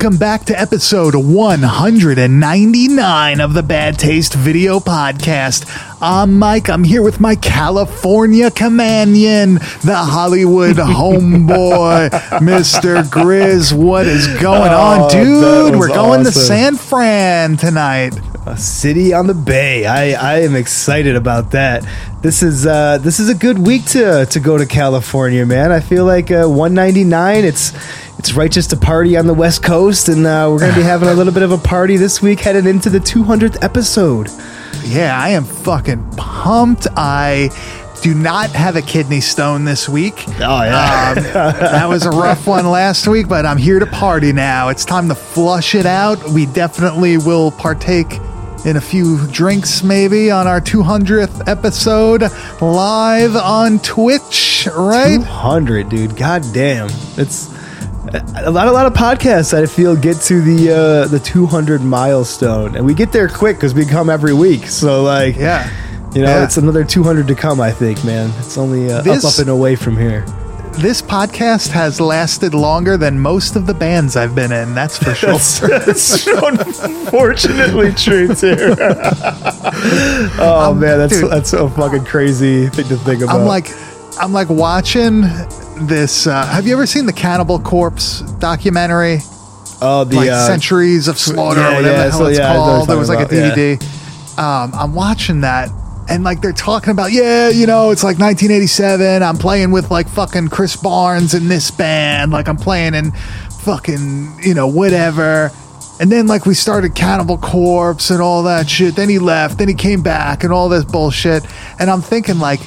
Welcome back to episode 199 of the Bad Taste Video Podcast. I'm Mike. I'm here with my California companion, the Hollywood homeboy, Mr. Grizz. What is going Oh, on, dude? We're going to. San Fran tonight. A city on the bay. I, I am excited about that. This is uh, this is a good week to to go to California, man. I feel like uh, 199. It's it's right just to party on the West Coast, and uh, we're gonna be having a little bit of a party this week, headed into the 200th episode. Yeah, I am fucking pumped. I do not have a kidney stone this week. Oh yeah. Um, that was a rough one last week, but I'm here to party now. It's time to flush it out. We definitely will partake in a few drinks, maybe on our 200th episode live on Twitch, right? 200, dude. God damn. It's a lot, a lot of podcasts I feel get to the uh, the 200 milestone, and we get there quick because we come every week. So like, Yeah. you know, Yeah. it's another 200 to come. I think, man. It's only uh, This- up, up and away from here. This podcast has lasted longer than most of the bands I've been in, that's for sure. That's unfortunately true too. oh man, that's dude. that's a fucking crazy thing to think about. I'm like, I'm like watching this. Uh, have you ever seen the Cannibal Corpse documentary? oh the like uh, Centuries of Slaughter, yeah, or whatever yeah, the hell so, it's yeah, I know what called. There was like a talking DVD. Um, I'm watching that, and like they're talking about, yeah, you know, it's like 1987. I'm playing with like fucking Chris Barnes in this band. Like I'm playing in fucking, you know, whatever. And then like we started Cannibal Corpse and all that shit. Then he left. Then he came back and all this bullshit. And I'm thinking like,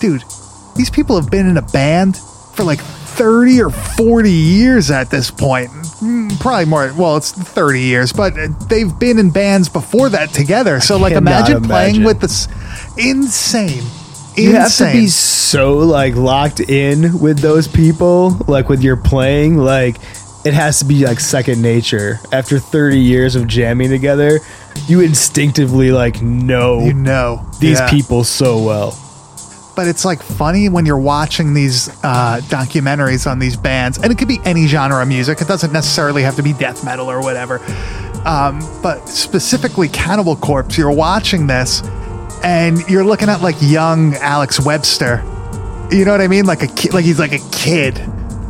dude, these people have been in a band for like 30 or 40 years at this point. Mm, Probably more. Well, it's 30 years, but they've been in bands before that together. So, like, cannot imagine playing with this insane. you have to be so like locked in with those people, like with your playing, like it has to be like second nature. After 30 years of jamming together, you instinctively like know you know these Yeah. people so well. But it's like funny when you're watching these uh, documentaries on these bands, and it could be any genre of music. It doesn't necessarily have to be death metal or whatever. Um, but specifically, Cannibal Corpse, you're watching this, and you're looking at like young Alex Webster. You know what I mean? Like a kid, like he's like a kid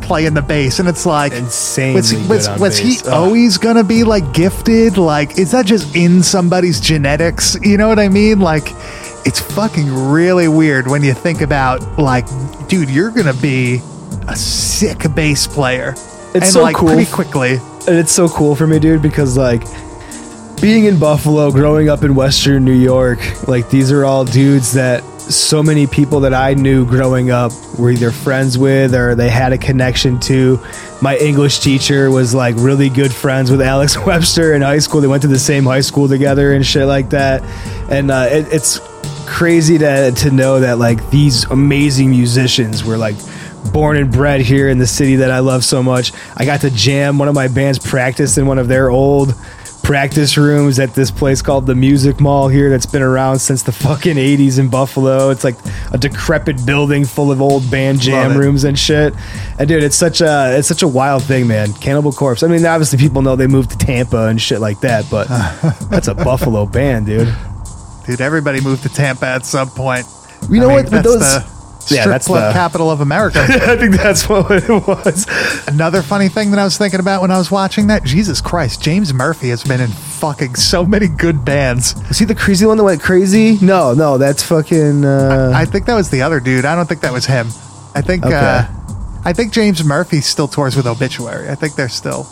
playing the bass, and it's like insane. Was, was, was he. Ugh. always gonna be like gifted? Like, is that just in somebody's genetics? You know what I mean? Like, it's fucking really weird when you think about like, dude, you're gonna be a sick bass player. It's and so like cool. pretty quickly. and it's so cool for me, dude, because like being in Buffalo, growing up in Western New York, like these are all dudes that so many people that I knew growing up were either friends with or they had a connection to. My English teacher was like really good friends with Alex Webster in high school. They went to the same high school together and shit like that. And uh, it, it's crazy to to know that like these amazing musicians were like born and bred here in the city that I love so much. I got to jam one of my bands practiced in one of their old practice rooms at this place called the Music Mall here that's been around since the fucking 80s in Buffalo. It's like a decrepit building full of old band jam rooms and shit. And dude, it's such a it's such a wild thing, man. Cannibal Corpse. I mean, obviously people know they moved to Tampa and shit like that, but that's a Buffalo band, dude. Dude, everybody moved to Tampa at some point. You know mean, what, but That's those- the Yeah, strip that's club the- capital of America. I think that's what it was. Another funny thing that I was thinking about when I was watching that, Jesus Christ, James Murphy has been in fucking so many good bands. Was he the crazy one that went crazy? No, no, that's fucking. Uh, I think that was the other dude. I don't think that was him. I think Okay. uh, I think James Murphy still tours with Obituary. I think they're still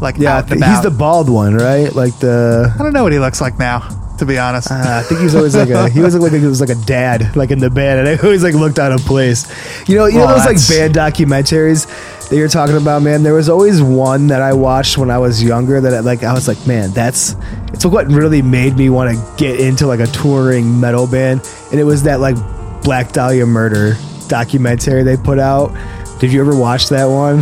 like yeah, out and he's the bald one, right? Like the. I don't know what he looks like now. To be honest. Uh, I think he was always like a he was like he was like a dad like in the band, and I always like looked out of place. You know, you know Well, those like band documentaries that you're talking about, man. There was always one that I watched when I was younger that I, like I was like, man, that's it's what really made me want to get into like a touring metal band, and it was that like Black Dahlia Murder documentary they put out. Did you ever watch that one?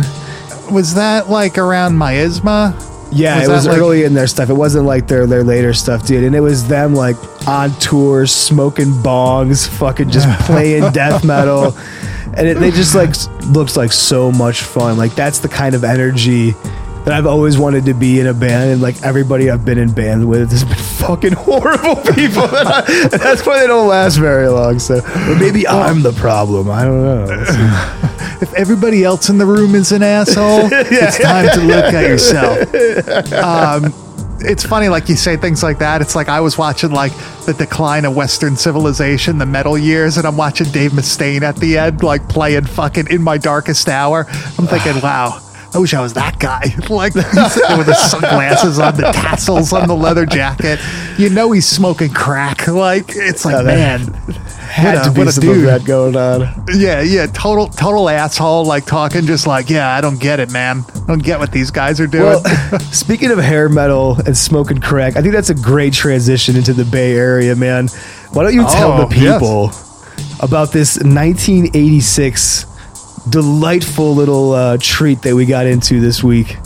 Was that like around Miasma? Yeah, Was it was like- early in their stuff. It wasn't like their their later stuff, dude. And it was them like on tour, smoking bongs, fucking just playing death metal, and it, they just like looks like so much fun. Like that's the kind of energy that I've always wanted to be in a band. And like everybody I've been in bands with has been fucking horrible people. and that's why they don't last very long. So or maybe I'm the problem. I don't know. If everybody else in the room is an asshole, it's time to look at yourself. Um, it's funny, like you say things like that. It's like I was watching like the decline of Western civilization, the metal years, and I'm watching Dave Mustaine at the end, like playing fucking in my darkest hour. I'm thinking, wow. I wish I was that guy. Like with the sunglasses on, the tassels on the leather jacket. You know he's smoking crack. Like it's like, Yeah, man, Had what to a- be what a dude. that going on. yeah, yeah, total, total asshole. Like talking, just like, yeah, I don't get it, man. I don't get what these guys are doing. Well, speaking of hair metal and smoking crack, I think that's a great transition into the Bay Area, man. Why don't you tell Oh, the people about this 1986 delightful little uh, treat that we got into this week?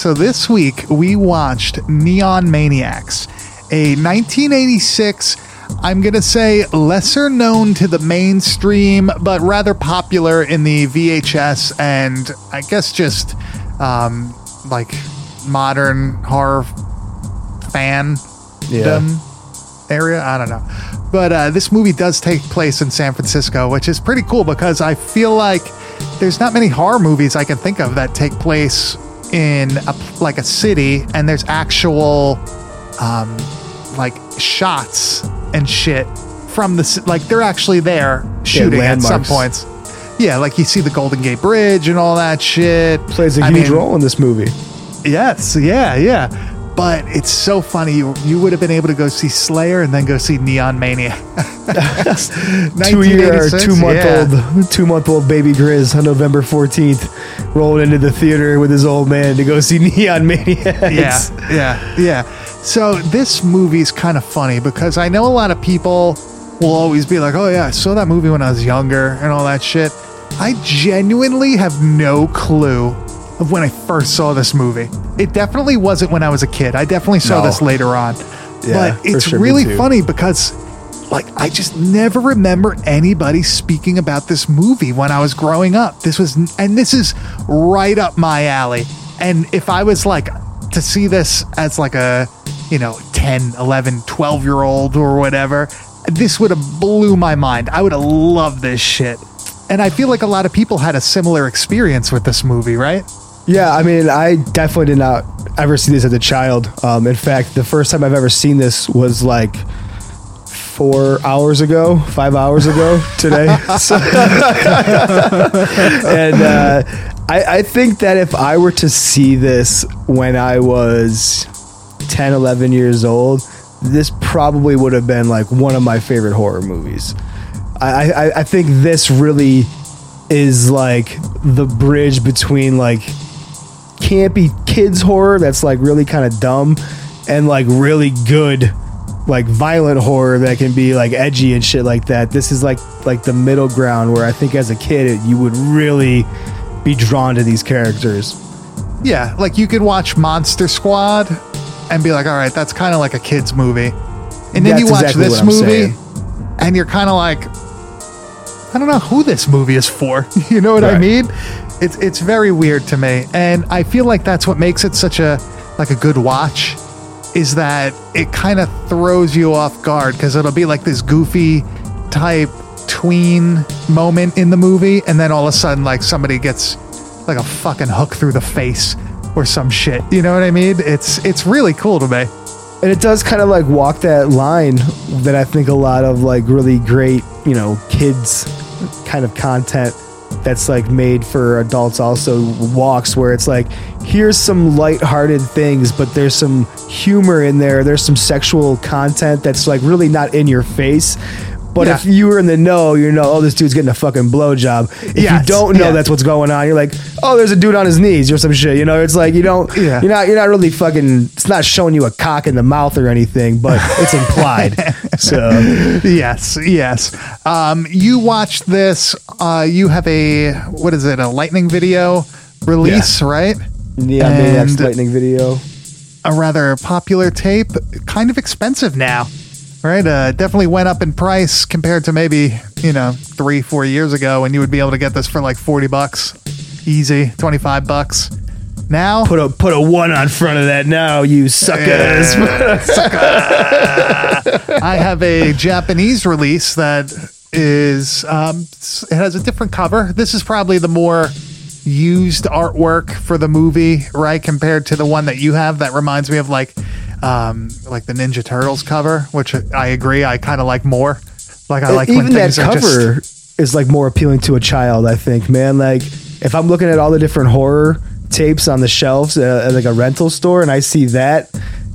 so this week we watched Neon Maniacs, a 1986. I'm gonna say lesser known to the mainstream, but rather popular in the VHS and I guess just um, like modern horror fan area. I don't know. But uh, this movie does take place in San Francisco, which is pretty cool because I feel like there's not many horror movies I can think of that take place in a, like a city and there's actual um, like shots and shit from the like they're actually there shooting at some points. Yeah, like you see the Golden Gate Bridge and all that shit. Plays a I huge mean, role in this movie. Yes, yeah, yeah. But it's so funny. You, you would have been able to go see Slayer and then go see Neon Mania. Two year, 1986, two month yeah. old, two month old baby Grizz on November 14th, rolling into the theater with his old man to go see Neon Mania. Yeah, yeah, yeah. So this movie's kind of funny because I know a lot of people will always be like, "Oh yeah, I saw that movie when I was younger and all that shit." I genuinely have no clue of when I first saw this movie. It definitely wasn't when I was a kid. I definitely saw No. this later on. Yeah, but it's sure, really funny because like I just never remember anybody speaking about this movie when I was growing up. This was and this is right up my alley. And if I was like to see this as like a, you know, 10, 11, 12 year old or whatever, this would have blew my mind. I would have loved this shit. And I feel like a lot of people had a similar experience with this movie, right? Yeah, I mean, I definitely did not ever see this as a child. Um, in fact, the first time I've ever seen this was like four hours ago, five hours ago today. So- and uh, I, I think that if I were to see this when I was 10, 11 years old, this probably would have been like one of my favorite horror movies. I, I, I think this really is like the bridge between like campy kids horror that's like really kind of dumb and like really good like violent horror that can be like edgy and shit like that this is like like the middle ground where i think as a kid you would really be drawn to these characters Yeah, like you could watch Monster Squad and be like, all right, that's kind of like a kid's movie. And then That's you watch exactly this movie saying. and you're kind of like, I don't know who this movie is for. you know what I mean? It's it's very weird to me. And I feel like that's what makes it such a like a good watch is that it kind of throws you off guard because it'll be like this goofy type tween moment in the movie and then all of a sudden like somebody gets like a fucking hook through the face or some shit. You know what I mean? It's it's really cool to me. and it does kind of like walk that line that I think a lot of like really great, you know, kids kind of content that's like made for adults also walks where it's like here's some light-hearted things but there's some humor in there. There's some sexual content that's like really not in your face but Yeah. if you were in the know, you know, oh, this dude's getting a fucking blowjob. If Yes, you don't know yeah. that's what's going on, you're like, oh, there's a dude on his knees or some shit. You know, it's like you don't, Yeah. you're not, you're not really fucking. It's not showing you a cock in the mouth or anything, but it's implied. so yes, yes. Um, you watched this. Uh, you have a what is it? A lightning video release, right? yeah, Maniac's And- lightning video. A rather popular tape, kind of expensive now, right? Uh, definitely went up in price compared to maybe you know three, four years ago, when you would be able to get this for like forty bucks, easy, twenty five bucks. Now, Put a put a one on front of that now, you suckers. I have a Japanese release that is um, it has a different cover. This is probably the more used artwork for the movie, right? Compared to the one that you have, that reminds me of like um, like the Ninja Turtles cover, which I agree, I kind of like more. Like I like when even that things are just- cover is like more appealing to a child. I think, man. Like if I'm looking at all the different horror tapes on the shelves uh, at like a rental store, and I see that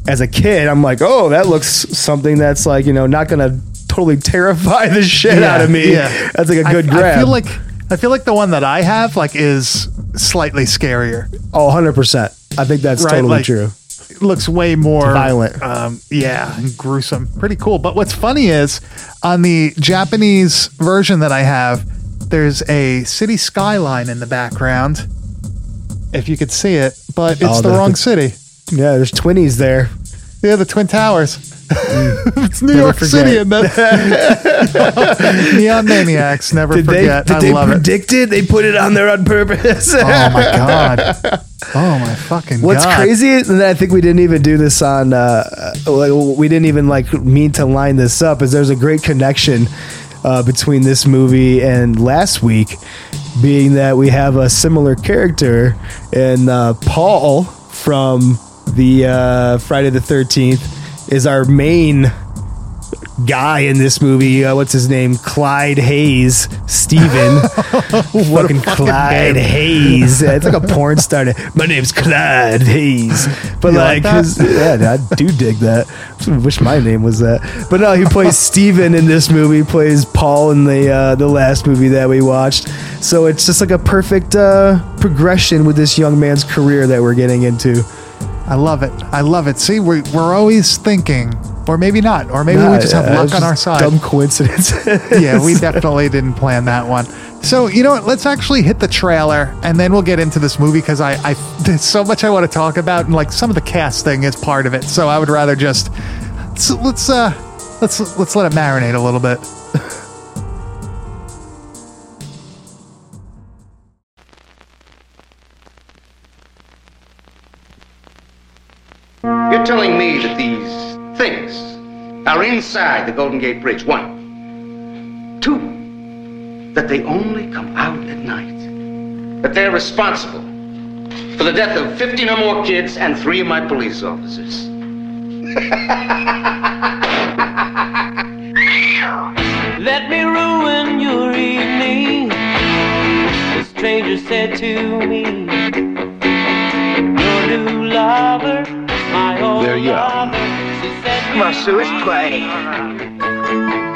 as a kid, I'm like, oh, that looks something that's like you know not gonna totally terrify the shit Yeah, out of me. yeah. That's like a good I, grab. feel like I feel like the one that I have like is slightly scarier. oh, 100 percent. I think that's Right, totally like- true. It looks way more Violent. Um, yeah, and gruesome. Pretty cool. But what's funny is on the Japanese version that I have, there's a city skyline in the background. If you could see it, but it's Oh, the the- wrong the- city. Yeah, there's twinnies there. Yeah, the Twin Towers. it's New Never York forget. City, and the Neon Maniacs. Never Did forget. they? Did I they it. predict it? They put it on there on purpose. Oh my god. Oh my fucking What's god. crazy, and I think we didn't even do this on. Uh, uh, we didn't even like mean to line this up. Is there's a great connection uh, between this movie and last week, being that we have a similar character, and uh, Paul from the uh, Friday the Thirteenth is our main guy in this movie. Uh, what's his name? Clyde Hayes. Steven. fucking fucking Clyde name. Hayes. It's like a porn star. My name's Clyde Hayes. But You like, like his, yeah, I do dig that. I wish my name was that. But no, he plays Steven in this movie. Plays Paul in the uh, the last movie that we watched. So it's just like a perfect uh, progression with this young man's career that we're getting into. I love it. I love it. See, we're, we're always thinking, or maybe not, or maybe we just have uh, luck on our side. Dumb coincidence. yeah, we definitely didn't plan that one. So you know what? Let's actually hit the trailer, and then we'll get into this movie because I, I there's so much I want to talk about, and like some of the casting is part of it. So I would rather just so let's uh let's let's let it marinate a little bit. You're telling me that these things are inside the Golden Gate Bridge. One. Two. That they only come out at night. That they're responsible for the death of 15 or more kids and three of my police officers. Let me ruin your evening. The stranger said to me, Your new lover, They're young. lover. She said, Come on, Sue, it's play.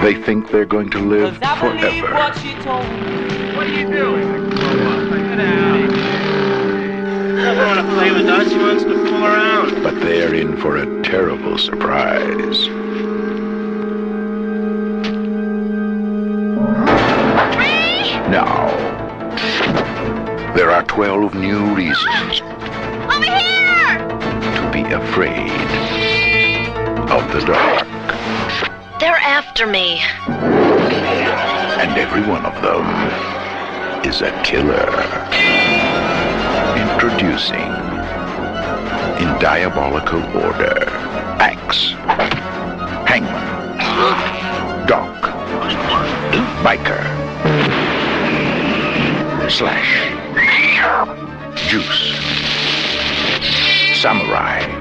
They think they're going to live "'Cause I believe forever. what she told me. What are you doing? Get out. She doesn't want to play with us. She wants to fool around. But they're in for a terrible surprise. Now, there are 12 new reasons Over here! Afraid of the dark. They're after me. And every one of them is a killer. Introducing, in diabolical order, Axe, Hangman, Doc, Biker, Slash, Juice, Samurai,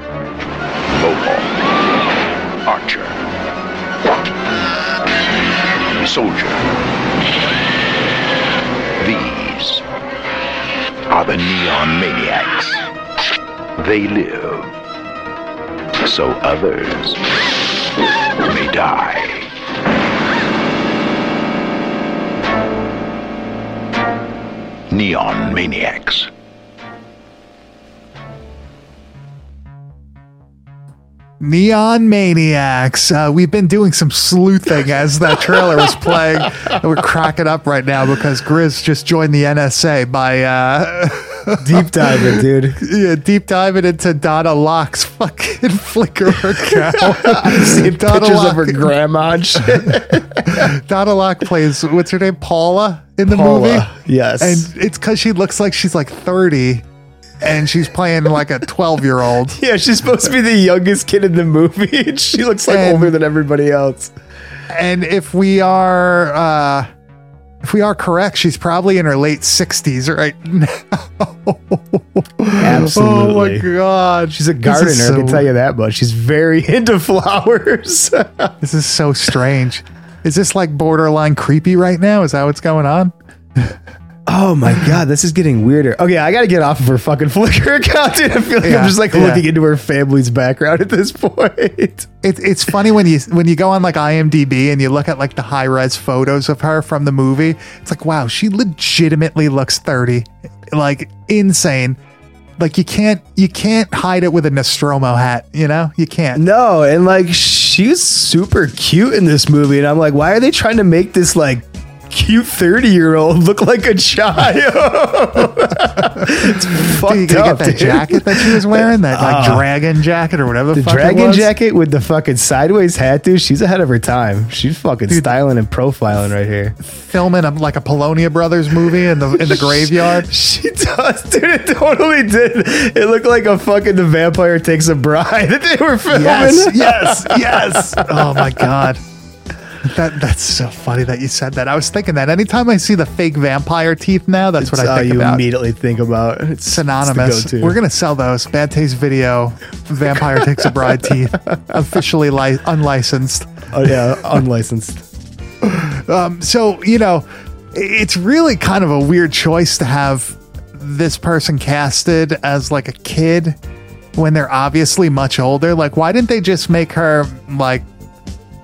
Mohawk, Archer, Soldier. These are the Neon Maniacs. They live so others may die. Neon Maniacs. Neon Maniacs. Uh, we've been doing some sleuthing as that trailer was playing. and we're cracking up right now because Grizz just joined the NSA by uh, Deep diving, dude. yeah, deep diving into Donna Locke's fucking Flickr account. Seeing Donna pictures of her grandma and shit. Donna Locke plays what's her name, Paula, in the Paula, movie. yes. and it's because she looks like she's like thirty, and she's playing like a twelve-year-old. Yeah, she's supposed to be the youngest kid in the movie, and she looks like And- older than everybody else. And if we are, uh, if we are correct, she's probably in her late sixties right now. Absolutely. Oh my god, She's a gardener, is I can tell you that much. She's very into flowers. This is so strange. Is this like borderline creepy right now? Is that what's going on? Oh my god, this is getting weirder. Okay, I gotta get off of her fucking Flickr account, dude. I feel like Yeah, I'm just like yeah. looking into her family's background at this point. It, it's funny when you when you go on like IMDb and you look at like the high res photos of her from the movie. It's like wow, she legitimately looks thirty, like insane. Like you can't you can't hide it with a Nostromo hat. You know you can't. No, and like she's super cute in this movie, and I'm like, why are they trying to make this like cute 30 year old look like a child? it's fucked Dude, you gotta up, get that dude. jacket that she was wearing, that like Ah. dragon jacket or whatever the, The fuck it dragon jacket with the fucking sideways hat, dude. She's ahead of her time. She's fucking styling and profiling right here. filming a, like a Polonia Brothers movie in the in the graveyard. She does, dude. It totally did. It looked like a fucking The Vampire Takes a Bride that they were filming. Yes, yes, yes. Oh my god. That that's so funny that you said that. I was thinking that anytime I see the fake vampire teeth now, that's what I all uh, think you about. immediately think about. It's Synonymous. It's. We're gonna sell those. Bad taste video. Vampire takes a bride teeth. Officially li- unlicensed. oh yeah, unlicensed. Um, so you know, it's really kind of a weird choice to have this person casted as like a kid when they're obviously much older. Like, why didn't they just make her like,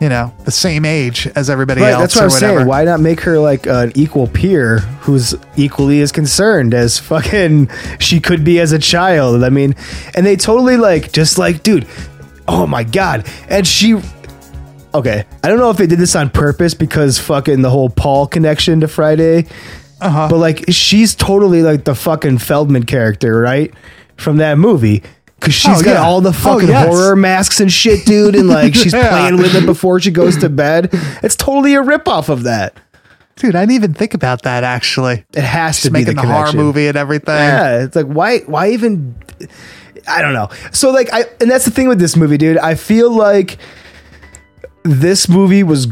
you know, the same age as everybody Right, else that's what or I'm whatever? saying. Why not make her like an equal peer who's equally as concerned as fucking she could be as a child? I mean, and they totally like just like, dude, oh my god. And she Okay, I don't know if they did this on purpose because fucking the whole Paul connection to Friday. Uh-huh. But like she's totally like the fucking Feldman character, right? From that movie. Cause she's Oh, got yeah. all the Oh, fucking yes. horror masks and shit, dude, and like she's Yeah. playing with it before she goes to bed. It's totally a ripoff of that. Dude, I didn't even think about that actually. It has She's to be making the, the, horror movie and everything. Yeah, it's like why why even I don't know. So like I and that's the thing with this movie, dude. I feel like this movie was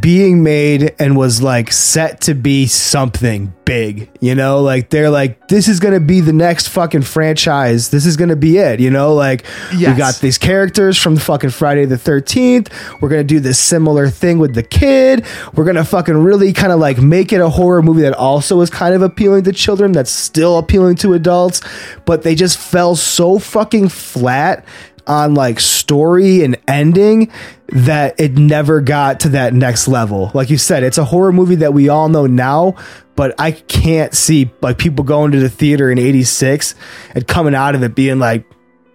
being made and was like set to be something big, you know? Like they're like this is going to be the next fucking franchise. This is going to be it, you know? Like we got these characters from fucking Friday the 13th. We're going to do this similar thing with the kid. We're going to fucking really kind of like make it a horror movie that also is kind of appealing to children that's still appealing to adults, but they just fell so fucking flat on like story and ending that it never got to that next level. Like you said, it's a horror movie that we all know now, but I can't see like people going to the theater in 86 and coming out of it being like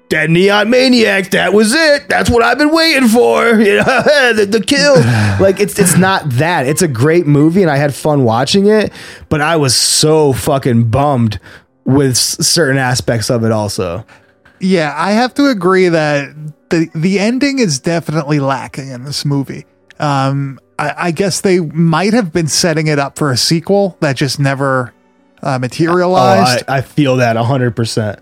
that neon maniac that was it. That's what i've been waiting for. You know the, the kill. Like it's it's not that. It's a great movie and i had fun watching it but i was so fucking bummed with certain aspects of it also Yeah, I have to agree that the the ending is definitely lacking in this movie. Um, I, I guess they might have been setting it up for a sequel that just never uh, Oh, materialized. I, I feel that 100%.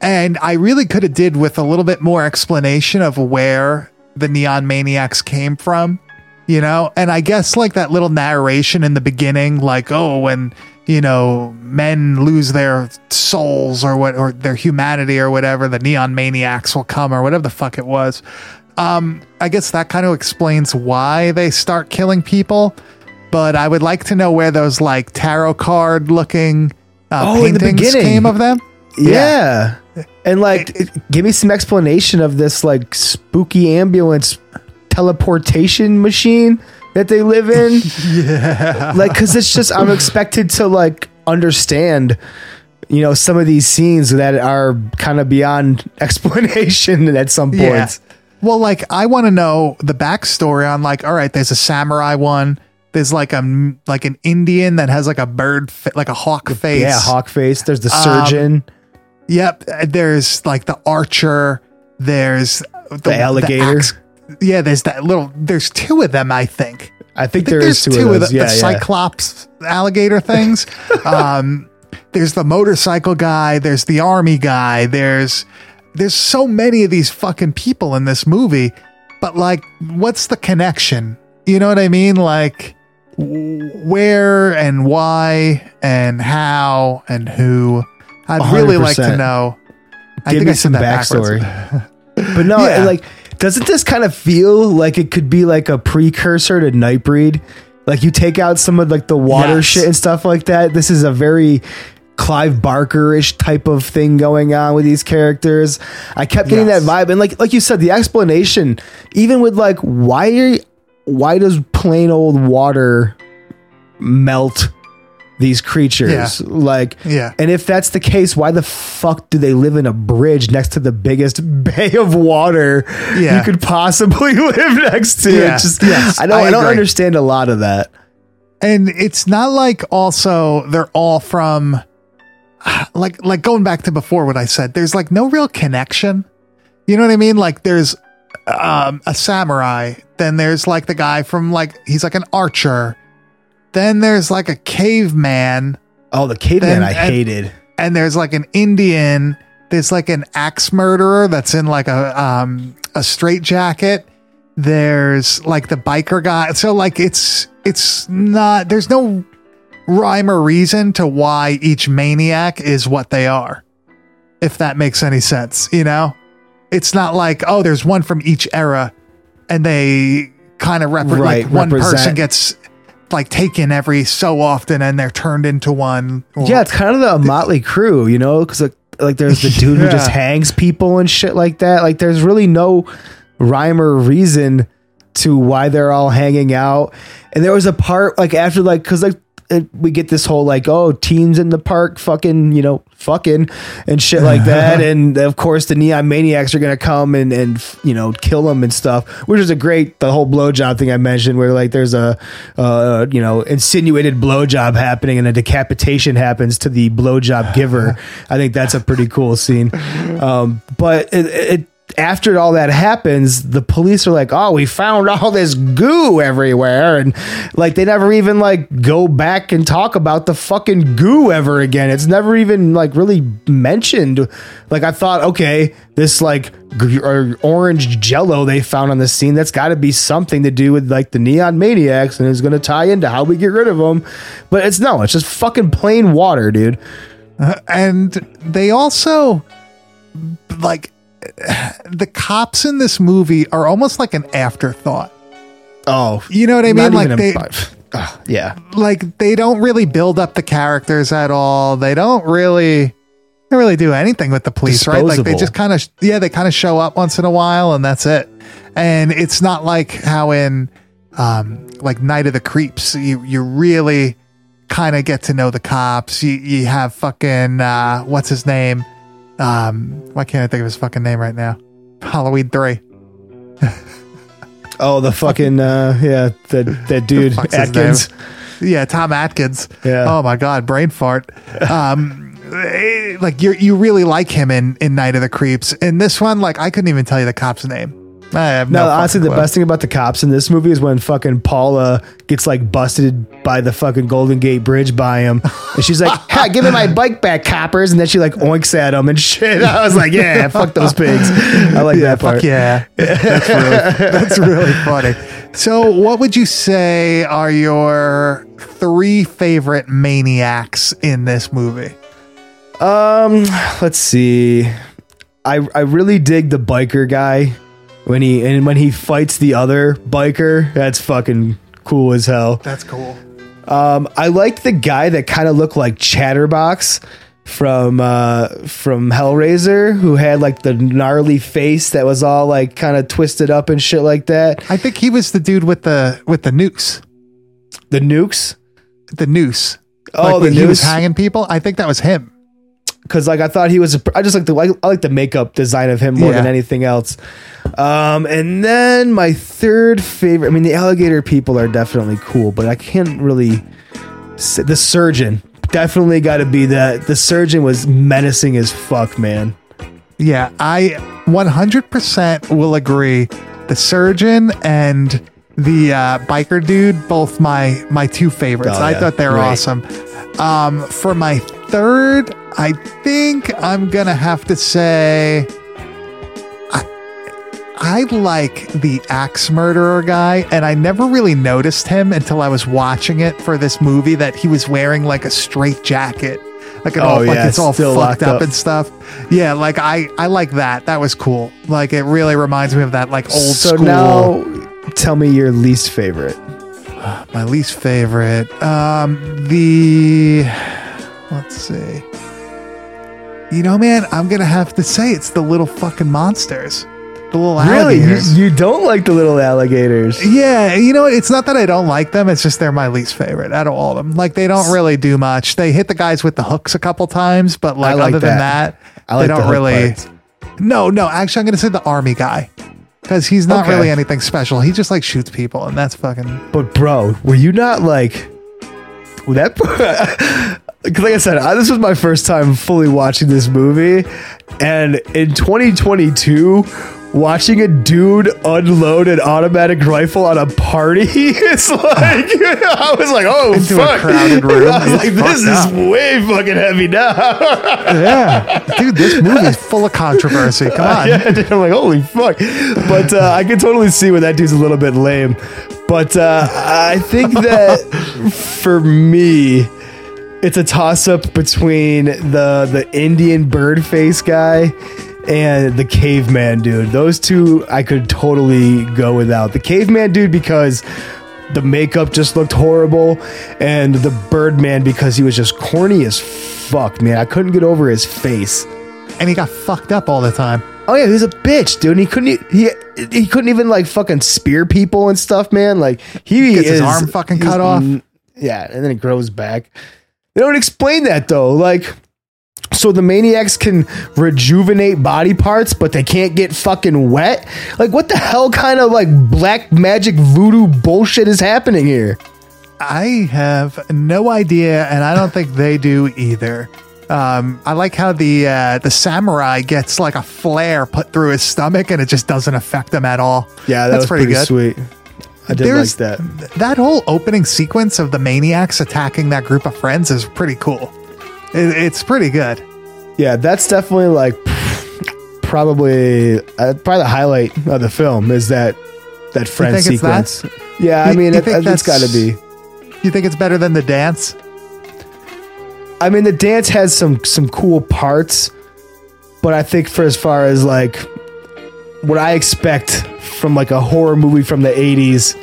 and I really could have did with a little bit more explanation of where the Neon Maniacs came from, you know. And I guess like that little narration in the beginning, like oh, when you know men lose their souls or what or their humanity or whatever, the Neon Maniacs will come or whatever the fuck it was. Um, I guess that kind of explains why they start killing people. But I would like to know where those like tarot card looking uh, Oh, in the paintings beginning. came of them. Yeah. And like, give me some explanation of this like spooky ambulance teleportation machine that they live in. yeah. Like, cause it's just, I'm expected to like understand, you know, some of these scenes that are kind of beyond explanation at some Yeah. points. Well, like I want to know the backstory on like, all right, there's a samurai one. There's like a like an Indian that has like a bird, fa- like a hawk face. Yeah. Hawk face. There's the Um, surgeon. Yep. There's like the archer. There's the, alligator. axe- yeah. There's that little. There's two of them. I think. I think I there is there's two, of the, yeah, the yeah. cyclops alligator things. um, there's the motorcycle guy. There's the army guy. There's there's so many of these fucking people in this movie, but like, what's the connection? You know what I mean? Like, where and why and how and who? I'd really like to 100%. know. I Give think me I said that backstory. but no, Yeah. like, doesn't this kind of feel like it could be like a precursor to Nightbreed? Like you take out some of like the water Yes. shit and stuff like that. This is a very Clive Barker-ish type of thing going on with these characters. I kept getting Yes. that vibe, and like like you said, the explanation, even with like why why does plain old water melt these creatures? Like Yeah. and if that's the case, why the fuck do they live in a bridge next to the biggest bay of water Yeah. you could possibly live next to? Yeah. Just Yes, I don't I I, don't understand a lot of that. and it's not like also they're all from like like going back to before what I said. There's like no real connection. You know what I mean? Like there's um, a samurai. Then there's like the guy from like he's like an archer. Then there's like a caveman, Oh, the caveman Then- I and- hated. and there's like an Indian. There's like an axe murderer that's in like a um a straight jacket. There's like the biker guy. So like it's it's not there's no rhyme or reason to why each maniac is what they are. If that makes any sense, you know? It's not like, oh, there's one from each era and they kind of represent Right, like one person gets like taken every so often and they're turned into one. or- Yeah, it's kind of the Motley Crew, you know, because like, like there's the dude who just hangs people and shit like that. Like there's really no rhyme or reason to why they're all hanging out. And there was a part like after like because like it, we get this whole like oh teens in the park fucking you know fucking and shit like that. And of course the neon maniacs are gonna come and and you know kill them and stuff which is a great the whole blowjob thing i mentioned where like there's a uh you know insinuated blowjob happening and a decapitation happens to the blowjob giver. I think that's a pretty cool scene. Um but it, it after all that happens, the police are like, "Oh, we found all this goo everywhere," and like they never even like go back and talk about the fucking goo ever again. It's never even like really mentioned. Like I thought, okay, this like g- or orange jello they found on the scene that's got to be something to do with like the neon maniacs, and is going to tie into how we get rid of them. But it's no, it's just fucking plain water, dude. Uh, and they also like the cops in this movie are almost like an afterthought. Oh, You know what I mean? Like they Ugh, yeah. like they don't really build up the characters at all. They don't really they don't really do anything with the police, right? Like they just kind of yeah, they kind of show up once in a while and that's it. And it's not like how in um like Night of the Creeps, you you really kind of get to know the cops. You you have fucking uh what's his name? Um why can't I think of his fucking name right now? Halloween 3. Oh, the fucking uh, yeah, that that dude Atkins. Yeah, Tom Atkins. Yeah. Oh my god, brain fart. Um, like you you really like him in in Night of the Creeps. In this one, like I couldn't even tell you the cop's name. I have No, no. honestly, the clue. best thing about the cops in this movie is when fucking Paula gets like busted by the fucking Golden Gate Bridge by him, and she's like, "Ha, give me my bike back, coppers!" And then she like oinks at him and shit. I was like, "Yeah, fuck those pigs." I like Yeah, that part. fuck yeah. That's really that's really funny. So, what would you say are your three favorite maniacs in this movie? Um, let's see. I I really dig the biker guy when he and when he fights the other biker. That's fucking cool as hell. That's cool. Um, I liked the guy that kind of looked like Chatterbox from uh from Hellraiser who had like the gnarly face that was all like kind of twisted up and shit like that. I think he was the dude with the with the noose. The nukes? The noose. Oh, like the when he was noose? hanging people. I think that was him. Because like I thought he was. I just like the like, I like the makeup design of him more Yeah. than anything else. Um, and then my third favorite. I mean, the alligator people are definitely cool, but I can't really. Say, the surgeon definitely got to be that. The surgeon was menacing as fuck, man. Yeah, I 100% will agree. The surgeon and the uh, biker dude, both my my two favorites. Oh, I yeah. thought they were Right. awesome. Um, for my third, I think I'm gonna have to say. I, I like the axe murderer guy, and I never really noticed him until I was watching it for this movie that he was wearing like a straight jacket. Like, it all, Oh, like it's all fucked up up. and stuff. Yeah, like I I like that. That was cool. Like it really reminds me of that like old so school. now, tell me your least favorite. my least favorite. Um the let's see. You know, man, I'm gonna have to say it's the little fucking monsters. The little Really, you, alligators. you don't like the little alligators? Yeah, you know, it's not that I don't like them. It's just they're my least favorite out of all of them. Like they don't really do much. They hit the guys with the hooks a couple times, but like, like other than that. that, I like they the don't hook really. parts. No, no. Actually, I'm gonna say the army guy because he's not Okay. really anything special. He just like shoots people, and that's fucking. But bro, were you not like that? Because like I said, I, this was my first time fully watching this movie, and in 2022, watching a dude unload an automatic rifle on a party, it's like I was like, oh Into a fuck, crowded room. I was like, this is up. way fucking heavy now. Yeah, dude, this movie is full of controversy. Come on. yeah, dude, I'm like, holy fuck. But uh, I can totally see where that dude's a little bit lame. But uh, I think that for me, it's a toss up between the the Indian bird face guy and the caveman dude. Those two I could totally go without. The caveman dude because the makeup just looked horrible, and the Birdman because he was just corny as fuck, man. I couldn't get over his face. And he got fucked up all the time. Oh yeah, he was a bitch, dude. And he couldn't he he couldn't even like fucking spear people and stuff, man. Like he Gets his is- arm fucking cut off. Yeah, and then it grows back. They don't explain that though. Like, so the maniacs can rejuvenate body parts, but they can't get fucking wet. Like, what the hell kind of like black magic voodoo bullshit is happening here? I have no idea, and I don't think they do either. Um, I like how the uh, the samurai gets like a flare put through his stomach, and it just doesn't affect him at all. Yeah, that that's pretty, pretty, good. sweet. I did There's- like that. That whole opening sequence of the maniacs attacking that group of friends is pretty cool. It, it's pretty good. Yeah, that's definitely like probably uh, probably the highlight of the film is that that friend it's that? sequence. Yeah, I You- mean you it, it's got to be. You think it's better than the dance? I mean, the dance has some some cool parts, but I think for as far as like what I expect from like a horror movie from the '80s,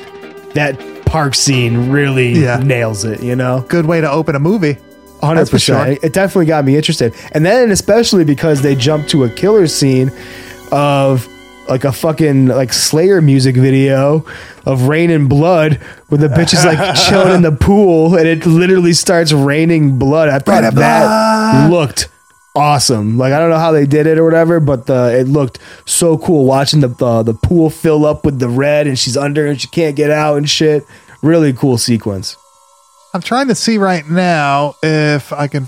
that park scene really Yeah. nails it. You know, Good way to open a movie. Hundred for sure. percent. It definitely got me interested, and then especially because they jumped to a killer scene of like a fucking like Slayer music video of rain and blood where the bitch is like chilling in the pool and it literally starts raining blood. I thought Rain that looked awesome. Like I don't know how they did it or whatever, but the it looked so cool watching the the, the pool fill up with the red and she's under and she can't get out and shit. Really cool sequence. I'm trying to see right now if I can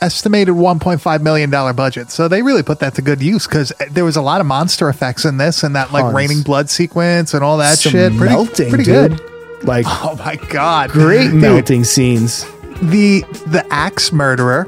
estimated 1.5 million dollar budget. So they really put that to good use because eh, there was a lot of monster effects in this and that like Tons. raining blood sequence and all that Some shit. Pretty, melting, pretty dude. good. Like Oh my god, great Dude, melting scenes. The the axe murderer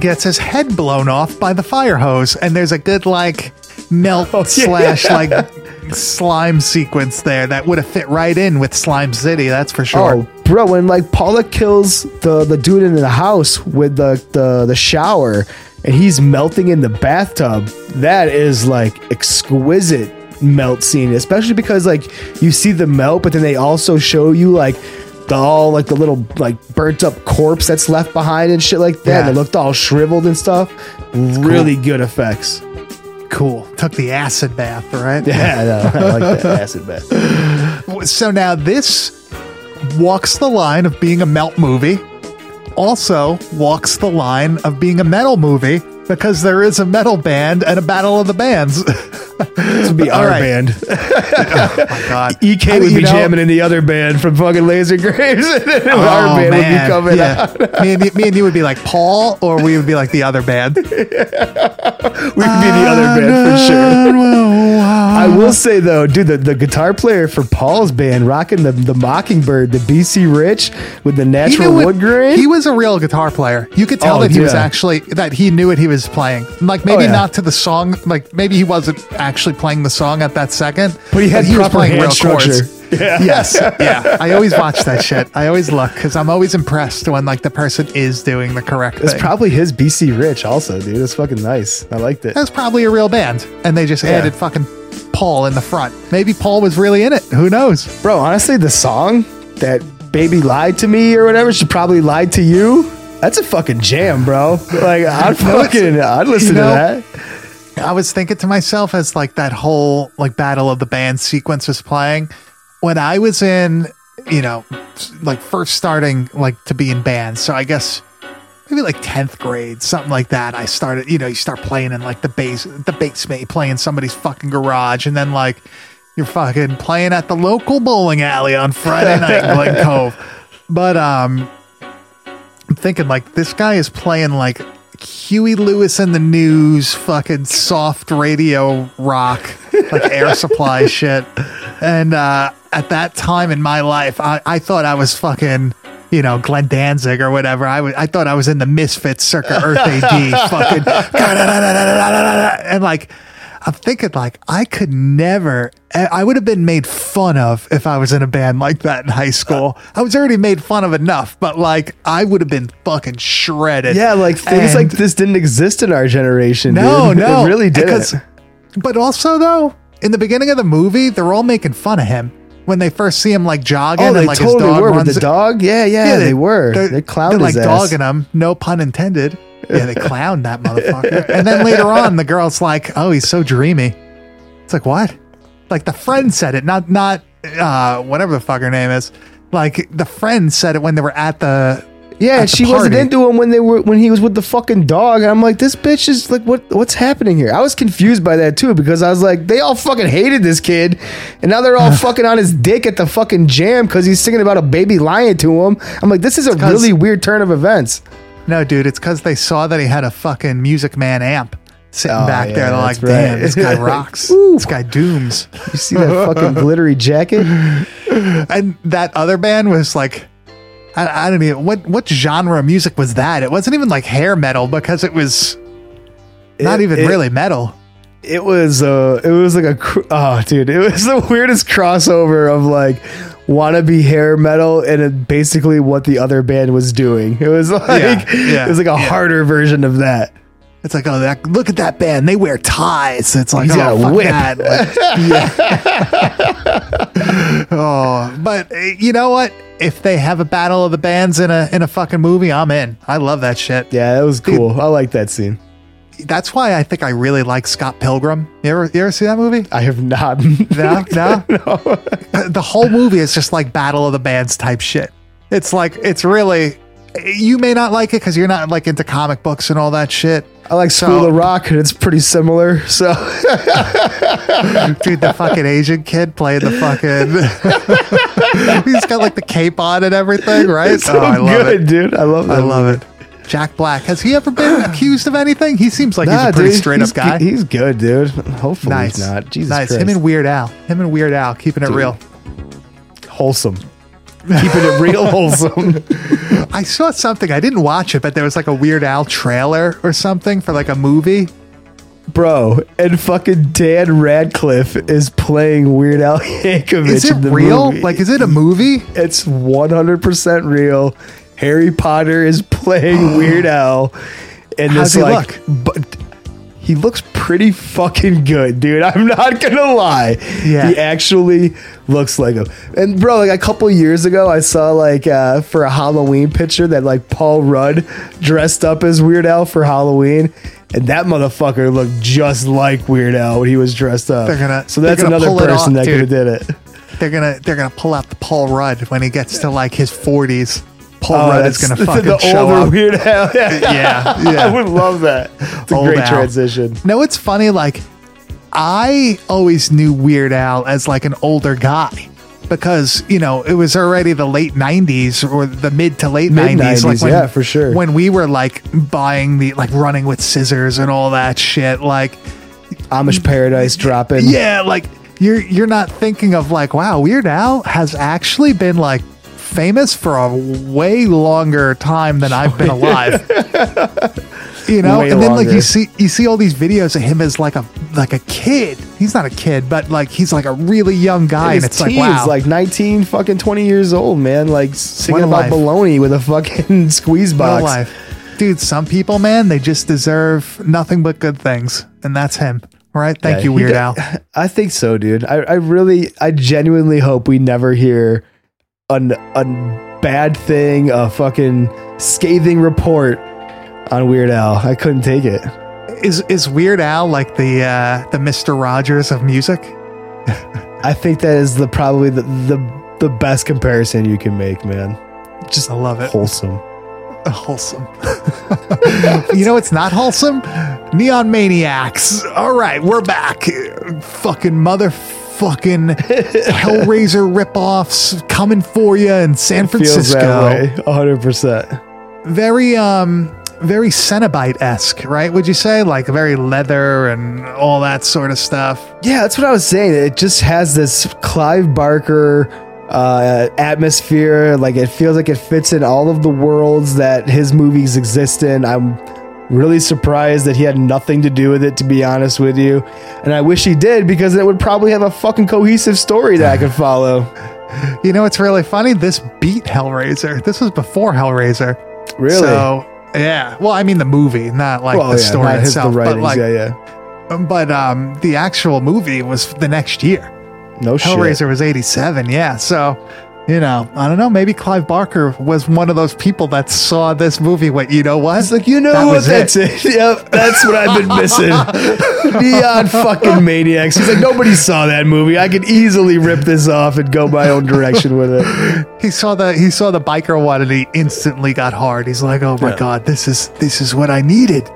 gets his head blown off by the fire hose, and there's a good like melt Oh, yeah. slash like slime sequence there that would have fit right in with Slime City. That's for sure. Oh, bro, when like Paula kills the the dude in the house with the the the shower and he's melting in the bathtub, that is like exquisite melt scene, especially because like you see the melt, but then they also show you like the all like the little like burnt up corpse that's left behind and shit like that. Yeah. It looked all shriveled and stuff. Really good effects. Cool. Took the acid bath, right? Yeah, no, I like that acid bath. So now this walks the line of being a melt movie, also walks the line of being a metal movie because there is a metal band and a battle of the bands. This would be All our right. band. oh my god. EK I- would be know- jamming in the other band from fucking Laser Graves. and then our Oh, band would be coming yeah. out. me, and, you- me and you would be like Paul, or we would be like the other band. We could be the other band for sure. I will say though, dude, the, the guitar player for Paul's band rocking the, the Mockingbird, the BC Rich with the natural wood it- grain. He was a real guitar player. You could tell Oh, that he was actually that he knew what he was playing. Like maybe Oh, yeah. not to the song. Like maybe he wasn't actually playing the song at that second. But he had was proper playing hand real structure. chords. Yeah. Yes. Yeah. I always watch that shit. I always look because I'm always impressed when like the person is doing the correct It's thing. probably his BC Rich also, dude. It's fucking nice. I liked it. That's probably a real band, and they just Yeah. added fucking Paul in the front. Maybe Paul was really in it. Who knows? Bro, honestly, the song that Baby Lied to Me or whatever, she probably lied to you. That's a fucking jam, bro. Like I'd fucking I'd listen you know, to that. I was thinking to myself as like that whole like battle of the band sequence was playing when I was in, you know, like first starting like to be in bands. So I guess maybe like 10th grade, something like that. I started, you know, you start playing in like the base, the basement, you play in somebody's fucking garage and then like you're fucking playing at the local bowling alley on Friday night in Glen Cove. But, um, I'm thinking like this guy is playing like Huey Lewis and the News, fucking soft radio rock, like air supply shit. And uh, at that time in my life, I, I thought I was fucking, you know, Glenn Danzig or whatever. I was, I thought I was in the Misfits circa Earth AD, fucking, and like. I'm thinking like I could never. I would have been made fun of if I was in a band like that in high school. I was already made fun of enough, but like I would have been fucking shredded. Yeah, like things And- like this didn't exist in our generation. no, dude. no, it really didn't. But also though, in the beginning of the movie, they're all making fun of him when they first see him like jogging oh, and they like his totally dog were with the dog. Yeah, yeah, they, were. They're, They clowned they're like ass. dogging him. No pun intended. Yeah, they clowned that motherfucker. And then later on, the girl's like, "Oh, he's so dreamy." It's like what? Like the friend said it, not not uh whatever the fuck her name is. Like the friend said it when they were at the Yeah, at the she wasn't into him when they were when he was with the fucking dog. And I'm like, this bitch is like, what what's happening here? I was confused by that too because I was like, they all fucking hated this kid, and now they're all fucking on his dick at the fucking jam because he's singing about a baby lying to him. I'm like, this is a really weird turn of events. No, dude, it's because they saw that he had a fucking Music Man amp sitting Oh, back yeah, there. They're like, that's right. damn, this guy rocks. This guy dooms. You see that fucking glittery jacket? And that other band was like, I, I don't even what what genre of music was that? It wasn't even like hair metal because it was not It- even it- really metal. It was uh it was like a cr- oh dude, it was the weirdest crossover of like wannabe hair metal and it basically what the other band was doing. It was like yeah, it was like a yeah. harder version of that. It's like, oh, that, look at that band. They wear ties. It's like, He's oh, fuck whip. that. Like, yeah. oh, but uh, you know what? If they have a battle of the bands in a in a fucking movie, I'm in. I love that shit. Yeah, that was cool. I like that scene. That's why I think I really like Scott Pilgrim. You ever you ever see that movie? I have not. No, no. no. The whole movie is just like Battle of the Bands type shit. It's like it's really. You may not like it because you're not like into comic books and all that shit. I like So- School of Rock and it's pretty similar. So Dude, the fucking Asian kid playing the fucking. He's got like the cape on and everything, right? it's oh, so oh, I love good, it. dude. I love that. I love it. Jack Black. Has he ever been accused of anything? He seems like he's a pretty dude, straight up guy. He's good, dude. Hopefully nice. he's not. Jesus nice. Christ. Him and Weird Al. Him and Weird Al keeping it Dude. real. wholesome. Keeping it real wholesome. I saw something. I didn't watch it, but there was like a Weird Al trailer or something for like a movie. Bro, and fucking Dan Radcliffe is playing Weird Al Yankovic. Is it in the real? movie. Like, is it a movie? It's 100% real. Harry Potter is playing Weird Al. And How's this he like look? but he looks pretty fucking good, dude. I'm not gonna lie. Yeah. He actually looks like him. And bro, like a couple years ago, I saw like uh, for a Halloween picture that like Paul Rudd dressed up as Weird Al for Halloween. And that motherfucker looked just like Weird Al when he was dressed up. They're gonna- so that's gonna another person off, that could have did it. They're gonna they're gonna pull out the Paul Rudd when he gets to like his forties. Paul Oh, Rudd is gonna fucking the show older up. Weird Al. Yeah, Yeah, yeah. I would love that. It's a Old great Al. transition. No, it's funny. Like, I always knew Weird Al as like an older guy because you know it was already the late '90s or the mid to late '90s. Like Mid-nineties, yeah, for sure. When we were like buying the like running with scissors and all that shit. Like, Amish Paradise dropping. yeah, like you're you're not thinking of like, wow, Weird Al has actually been like famous for a way longer time than I've been alive. you know, Way and then like you see you see all these videos of him as like a like a kid. He's not a kid, but like he's like a really young guy, His and it's like wow, like 19 fucking 20 years old, man. Like singing about life. baloney with a fucking squeeze box. Dude, some people, man, they just deserve nothing but good things, and that's him. right? thank Yeah, you, Weird Al. I think so, dude. I, I really, I genuinely hope we never hear an, a bad thing, a fucking scathing report on Weird Al. I couldn't take it. Is is Weird Al like the uh, the Mister Rogers of music? I think that is the probably the, the, the best comparison you can make, man. Just I love it. wholesome. wholesome. you know it's not wholesome? Neon Maniacs. All right, we're back. Fucking motherfucking Hellraiser ripoffs coming for you in San Francisco. that way, 100%. Very um very Cenobite esque, right? Would you say like very leather and all that sort of stuff? Yeah, that's what I was saying. It just has this Clive Barker uh, atmosphere. Like it feels like it fits in all of the worlds that his movies exist in. I'm really surprised that he had nothing to do with it, to be honest with you. And I wish he did because it would probably have a fucking cohesive story that I could follow. You know it's really funny? This beat Hellraiser. This was before Hellraiser. Really? So yeah. Well, I mean the movie, not like well, the yeah, story itself. the but like yeah, yeah. but um the actual movie was the next year. No shit. Hellraiser was 87, yeah. So, you know, I don't know, maybe Clive Barker was one of those people that saw this movie went, you know what? It's like, you know That what? That's it. Yep, that's what I've been missing. Neon fucking maniacs. He's like, nobody saw that movie. I could easily rip this off and go my own direction with it. He saw the he saw the biker one and he instantly got hard. He's like, "Oh my Yeah. god, this is this is what I needed."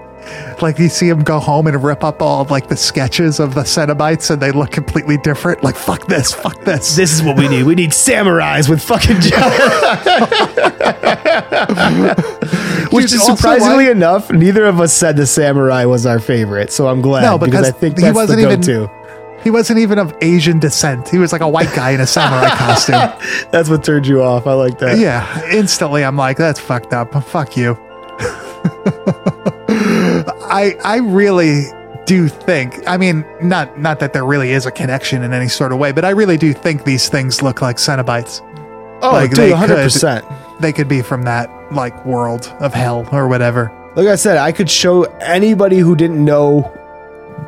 Like you see him go home and rip up all of like the sketches of the Cenobites and they look completely different. Like fuck this, fuck this. This is what we need. We need samurais with fucking Which Dude, is surprisingly why- enough, neither of us said the samurai was our favorite. So I'm glad No, because, because I think he wasn't the even- go-to. He wasn't even of Asian descent. He was like a white guy in a samurai costume. That's what turned you off. I like that. Yeah, instantly I'm like, that's fucked up. Fuck you. I I really do think. I mean, not not that there really is a connection in any sort of way, but I really do think these things look like Cenobites. Oh, Like, dude, they 100%. They could be from that like world of hell or whatever. Like I said, I could show anybody who didn't know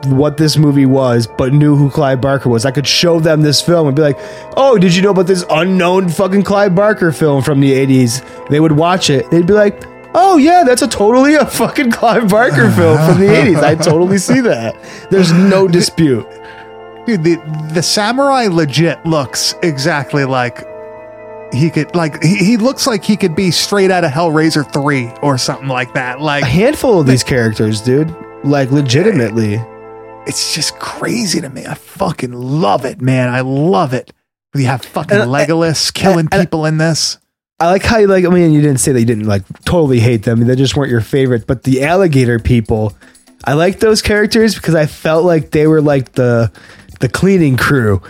what this movie was, but knew who Clive Barker was. I could show them this film and be like, "Oh, did you know about this unknown fucking Clive Barker film from the '80s?" They would watch it. They'd be like, "Oh yeah, that's a totally a fucking Clive Barker film from the '80s." I totally see that. There's no dispute. Dude, the the samurai legit looks exactly like he could like he, he looks like he could be straight out of Hellraiser 3 or something like that. Like A handful of these characters, dude. Like legitimately. it's just crazy to me. I fucking love it, man. I love it. You have fucking And- Legolas killing and- people in this. I like how you like. I mean, you didn't say that you didn't like totally hate them. They just weren't your favorite. But the alligator people, I like those characters because I felt like they were like the the cleaning crew.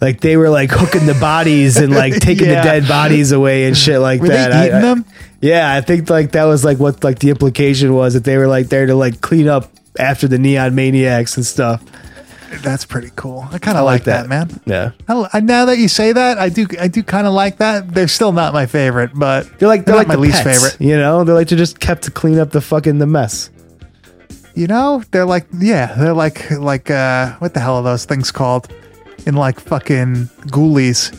Like they were like hooking the bodies and like taking Yeah. the dead bodies away and shit like Were they that. I- eating I- them? Yeah, I think like that was like what like the implication was that they were like there to like clean up after the neon maniacs and stuff. That's pretty cool. I kind of like, that. man. Yeah. I, I- now that you say that, I do. I do kind of like that. They're still not my favorite, but They're like they're, not like my the least pets, favorite. You know, they're like to just kept to clean up the fucking the mess. You know, they're like yeah, they're like like uh what the hell are those things called? In like fucking ghoulies.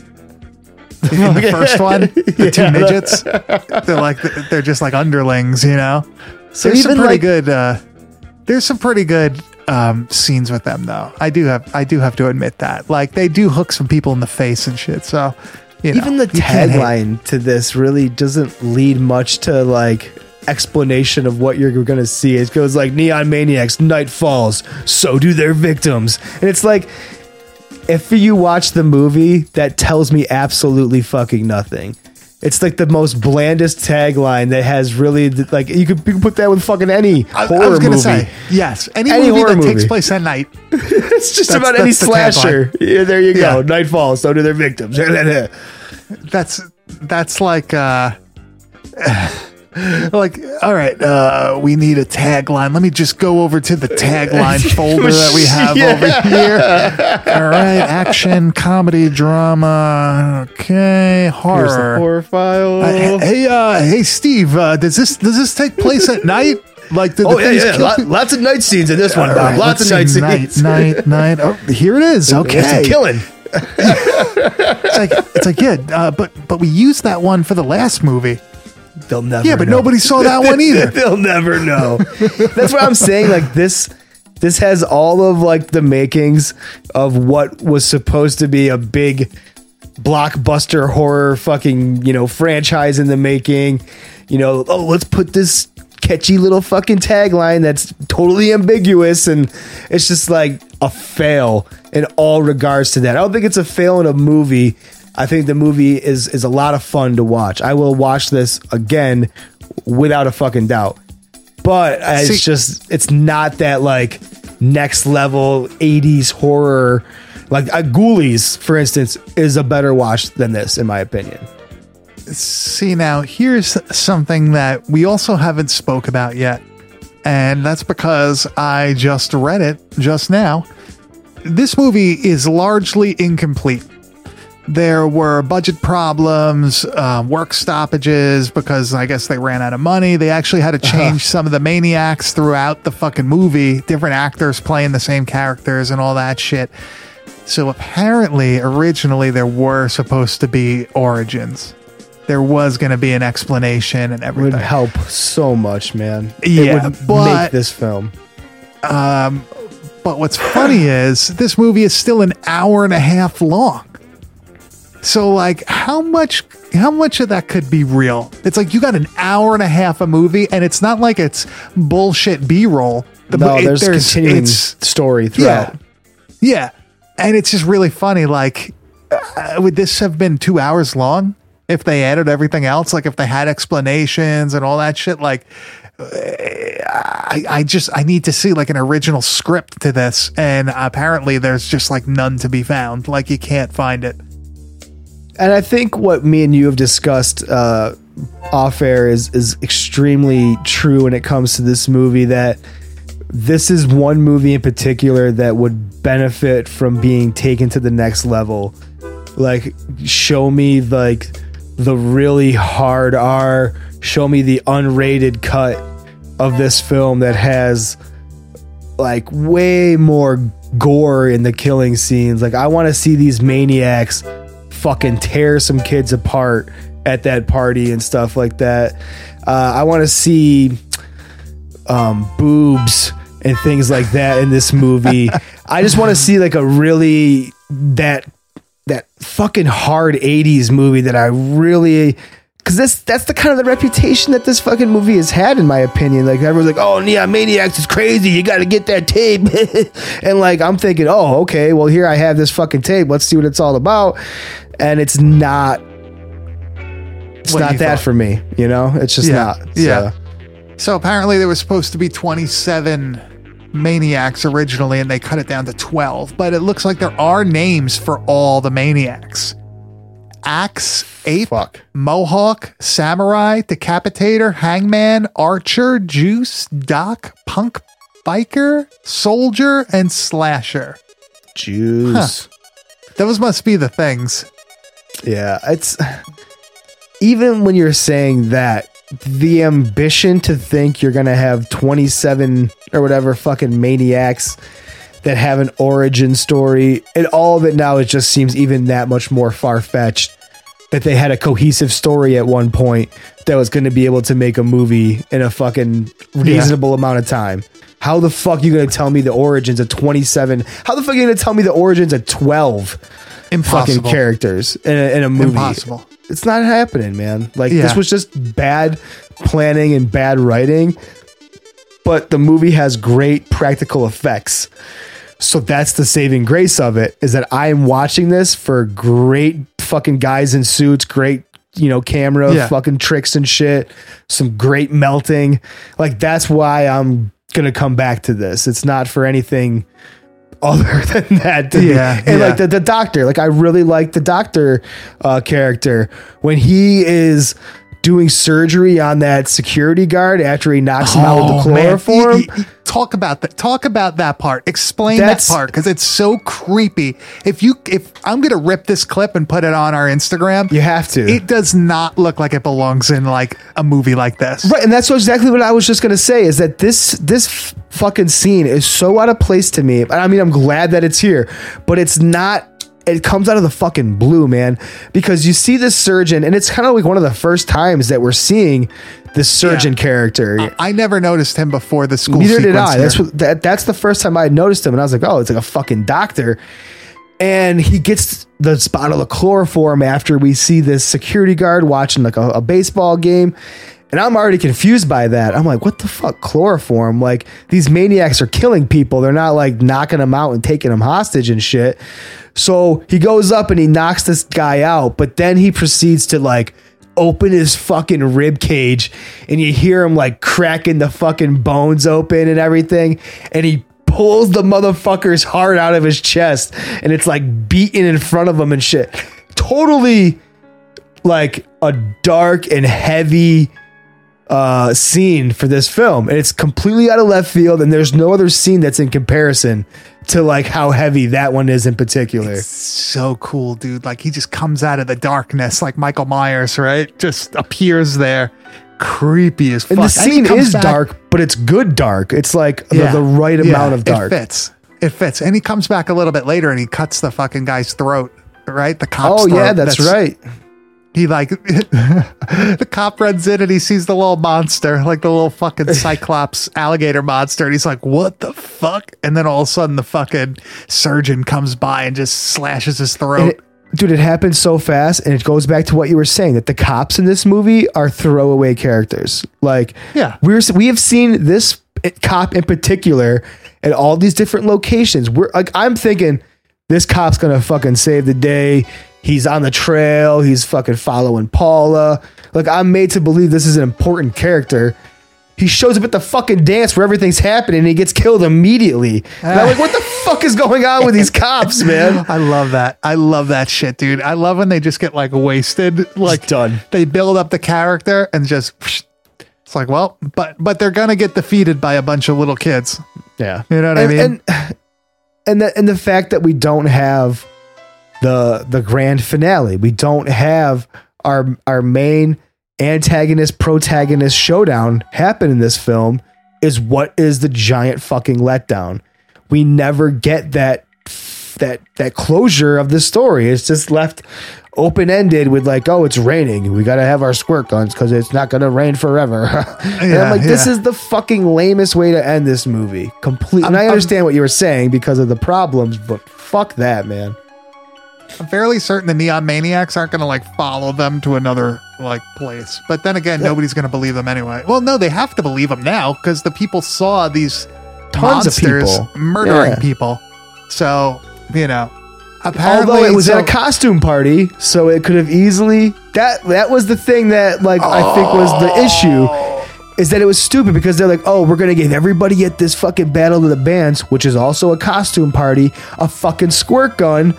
In the first one, the two midgets, they're like they're just like underlings, you know. So there's some even, pretty like- good. Uh, there's some pretty good um, scenes with them, though. I do have I do have to admit that. Like they do hook some people in the face and shit. So you know, Even the tagline to this really doesn't lead much to like explanation of what you're going to see. It goes like neon maniacs, night falls, so do their victims. And it's like if you watch the movie, that tells me absolutely fucking nothing. It's like the most blandest tagline that has really like you could, you could put that with fucking any I, horror I was gonna movie. say yes. Any, Any movie that takes place at night. it's just That's- about any that's the slasher. Yeah, there you go. Yeah. Night falls, so do their victims. That's that's like uh like all right uh we need a tagline let me just go over to the tagline folder that we have Yeah. over here all right action comedy drama okay horror, Here's the horror file. Uh, hey uh hey steve uh does this does this take place at night like the, Oh yeah, yeah. Lot- lots of night scenes in this one, Bob. Lots of night night, scenes. night, night. Oh, here it is. Okay, It's a killing. It's like it's like yeah, uh, but but we used that one for the last movie. They'll never. Yeah, but know. nobody saw that one either. They'll never know. That's what I'm saying. Like this, this has all of like the makings of what was supposed to be a big blockbuster horror fucking you know franchise in the making. You know, oh, let's put this catchy little fucking tagline that's totally ambiguous and it's just like a fail in all regards to that. I don't think it's a fail in a movie. I think the movie is is a lot of fun to watch. I will watch this again without a fucking doubt. But it's See- just it's not that like next level 80s horror like uh, Ghoulies for instance is a better watch than this in my opinion. See now, here's something that we also haven't spoke about yet, and that's because I just read it just now. This movie is largely incomplete. There were budget problems, uh, work stoppages because I guess they ran out of money. They actually had to change some of the maniacs throughout the fucking movie, different actors playing the same characters and all that shit. So apparently, originally, there were supposed to be origins. There was going to be an explanation and everything. It would help so much, man. Yeah, it would but- make this film. But what's funny is this movie is still an hour and a half long. So like how much how much of that could be real? It's like you got an hour and a half a movie and it's not like it's bullshit B-roll. The no, it- there's, continuing it's- story throughout. Yeah. Yeah. And it's just really funny. Like, uh, would this have been two hours long if they added everything else? Like, if they had explanations and all that shit? Like, uh, I, I just, I need to see like an original script to this. And apparently there's just like none to be found. Like, you can't find it. And I think what me and you have discussed uh, off air is is extremely true when it comes to this movie. That this is one movie in particular that would benefit from being taken to the next level. Like, show me like the really hard R. Show me the unrated cut of this film that has like way more gore in the killing scenes. Like I want to see these maniacs fucking tear some kids apart at that party and stuff like that. Uh, I want to see um, boobs and things like that in this movie. I just want to see like a really that that fucking hard 80s movie that I really because that's that's the kind of the reputation that this fucking movie has had in my opinion. Like everyone's like oh Neon Maniacs is crazy. You got to get that tape. And like I'm thinking oh okay. Well here I have this fucking tape. Let's see what it's all about and it's not it's What not that thought. for me you know it's just Yeah, not yeah. So, So apparently there was supposed to be 27 maniacs originally, and they cut it down to 12. But it looks like there are names for all the maniacs. Axe, Ape, Fuck. Mohawk, Samurai, Decapitator, Hangman, Archer, Juice, Doc, Punk, Biker, Soldier, and Slasher. juice Those must be the things. Yeah, it's even when you're saying that the ambition to think you're gonna have 27 or whatever fucking maniacs that have an origin story, and all of it now it just seems even that much more far fetched that they had a cohesive story at one point that was going to be able to make a movie in a fucking reasonable amount of time. How the fuck are you going to tell me the origins of 27? How the fuck are you going to tell me the origins of 12 fucking Impossible. characters in a, in a movie? Impossible. It's not happening, man. Like Yeah. this was just bad planning and bad writing. But the movie has great practical effects. So that's the saving grace of it is that I'm watching this for great fucking guys in suits, great, you know, camera Yeah. fucking tricks and shit, some great melting. Like that's why I'm going to come back to this. It's not for anything other than that. to me. Yeah, And yeah. like the, the doctor, like I really like the doctor uh, character when he is doing surgery on that security guard after he knocks him out with the Oh, chloroform. Y- y- Talk about that. Talk about that part. Explain That's- that part because it's so creepy. If you, if I'm gonna rip this clip and put it on our Instagram, You have to. It does not look like it belongs in like a movie like this. Right, and that's exactly what I was just gonna say is that this this fucking scene is so out of place to me. I mean, I'm glad that it's here, but it's not. It comes out of the fucking blue, man, because you see this surgeon, and it's kind of like one of the first times that we're seeing this surgeon Yeah. character. I never noticed him before the school. Neither did I. That's what that, that's the first time I had noticed him, and I was like, oh, it's like a fucking doctor. And he gets the bottle of chloroform after we see this security guard watching like a, a baseball game. And I'm already confused by that. I'm like, what the fuck, chloroform? Like, these maniacs are killing people. They're not like knocking them out and taking them hostage and shit. So he goes up and he knocks this guy out, but then he proceeds to like open his fucking rib cage and you hear him like cracking the fucking bones open and everything. And he pulls the motherfucker's heart out of his chest and it's like beating in front of him and shit. Totally like a dark and heavy uh scene for this film and it's completely out of left field and there's no other scene that's in comparison to like how heavy that one is in particular so cool, dude. Like he just comes out of the darkness, like Michael Myers, right? Just appears there, creepy as fuck. and the scene is back- dark but it's good dark it's like Yeah. the, the right Yeah, amount of dark It fits. It fits. And he comes back a little bit later and he cuts the fucking guy's throat, right? The cop's oh yeah throat. that's, right He like the cop runs in and he sees the little monster, like the little fucking cyclops alligator monster, and he's like, "What the fuck?" And then all of a sudden, the fucking surgeon comes by and just slashes his throat. it- dude, it happens so fast, and it goes back to what you were saying that the cops in this movie are throwaway characters. Like, Yeah. we're we have seen this cop in particular at all these different locations. We're like, I'm thinking this cop's gonna fucking save the day. He's on the trail. He's fucking following Paula. Like, I'm made to believe this is an important character. He shows up at the fucking dance where everything's happening and he gets killed immediately. And I'm like, what the fuck is going on with these cops, man? I love that. I love that shit, dude. I love when they just get like wasted, like done. They build up the character and just. It's like, well, but but they're gonna get defeated by a bunch of little kids. Yeah. You know what I mean? And and the and the fact that we don't have the the grand finale, we don't have our our main antagonist protagonist showdown happen in this film is what is the giant fucking letdown. We never get that that that closure of the story. It's just left open ended with like, oh, it's raining. We gotta have our squirt guns because it's not gonna rain forever. and Yeah, I'm like, this yeah. is the fucking lamest way to end this movie. Complete. And I'm- I I'm- understand what you were saying because of the problems, but fuck that, man. I'm fairly certain the neon maniacs aren't going to like follow them to another like place. But then again, nobody's going to believe them anyway. Well, no, they have to believe them now because the people saw these Tons of monsters people. murdering Yeah. people. So you know, apparently Although it was so- at a costume party, so it could have easily that that was the thing that like I think was the issue oh. is that it was stupid because they're like, oh, we're gonna give everybody at this fucking battle of the bands, which is also a costume party, a fucking squirt gun.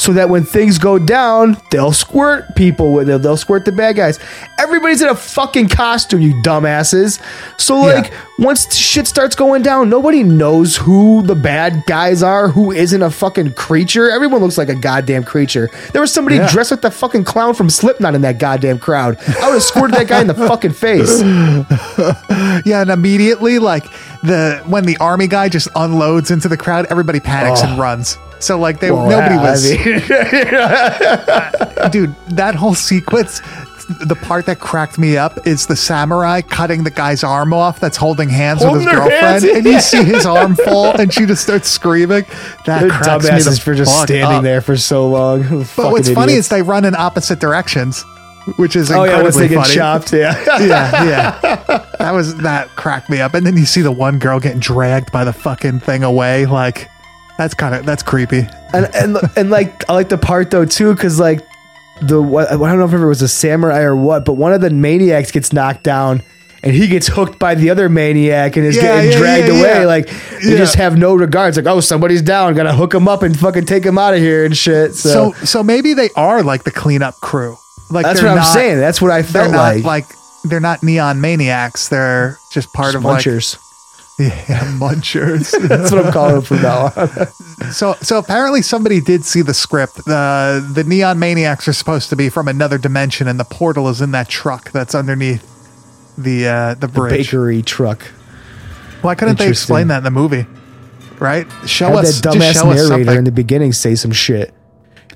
So that when things go down, they'll squirt people with it. They'll squirt the bad guys. Everybody's in a fucking costume, you dumbasses. So like once shit starts going down, nobody knows who the bad guys are, who isn't a fucking creature. Everyone looks like a goddamn creature. There was somebody Yeah. dressed like the fucking clown from Slipknot in that goddamn crowd. I would have squirted that guy in the fucking face. Yeah, and immediately, like the when the army guy just unloads into the crowd, everybody panics and runs. So like they Well, nobody I was, mean- dude. That whole sequence, the part that cracked me up is the samurai cutting the guy's arm off that's holding hands Holding with his girlfriend, hands, and you see his arm fall, and she just starts screaming. That They're cracks me the for just standing up. there for so long. But what's funny is they run in opposite directions, which is oh yeah, once they get funny. chopped, yeah. yeah, yeah. That was that cracked me up. And then you see the one girl getting dragged by the fucking thing away. Like that's kind of that's creepy. and and and like I like the part though too, because like the what I don't know if it was a samurai or what, but one of the maniacs gets knocked down. And he gets hooked by the other maniac and is Yeah, getting yeah, dragged yeah, away. Like they just have no regards. Like, oh, somebody's down. Gotta hook him up and fucking take him out of here and shit. So, So so maybe they are like the cleanup crew. Like that's they're what I'm not- saying. That's what I They're felt not like. like they're not neon maniacs. They're just part of like munchers. yeah munchers. That's what I'm calling them from now on. So, so apparently somebody did see the script. The the neon maniacs are supposed to be from another dimension, and the portal is in that truck that's underneath the uh, the bridge. Bakery truck. Why couldn't they explain that in the movie? Right? Show Had us, that dumbass narrator in the beginning say some shit.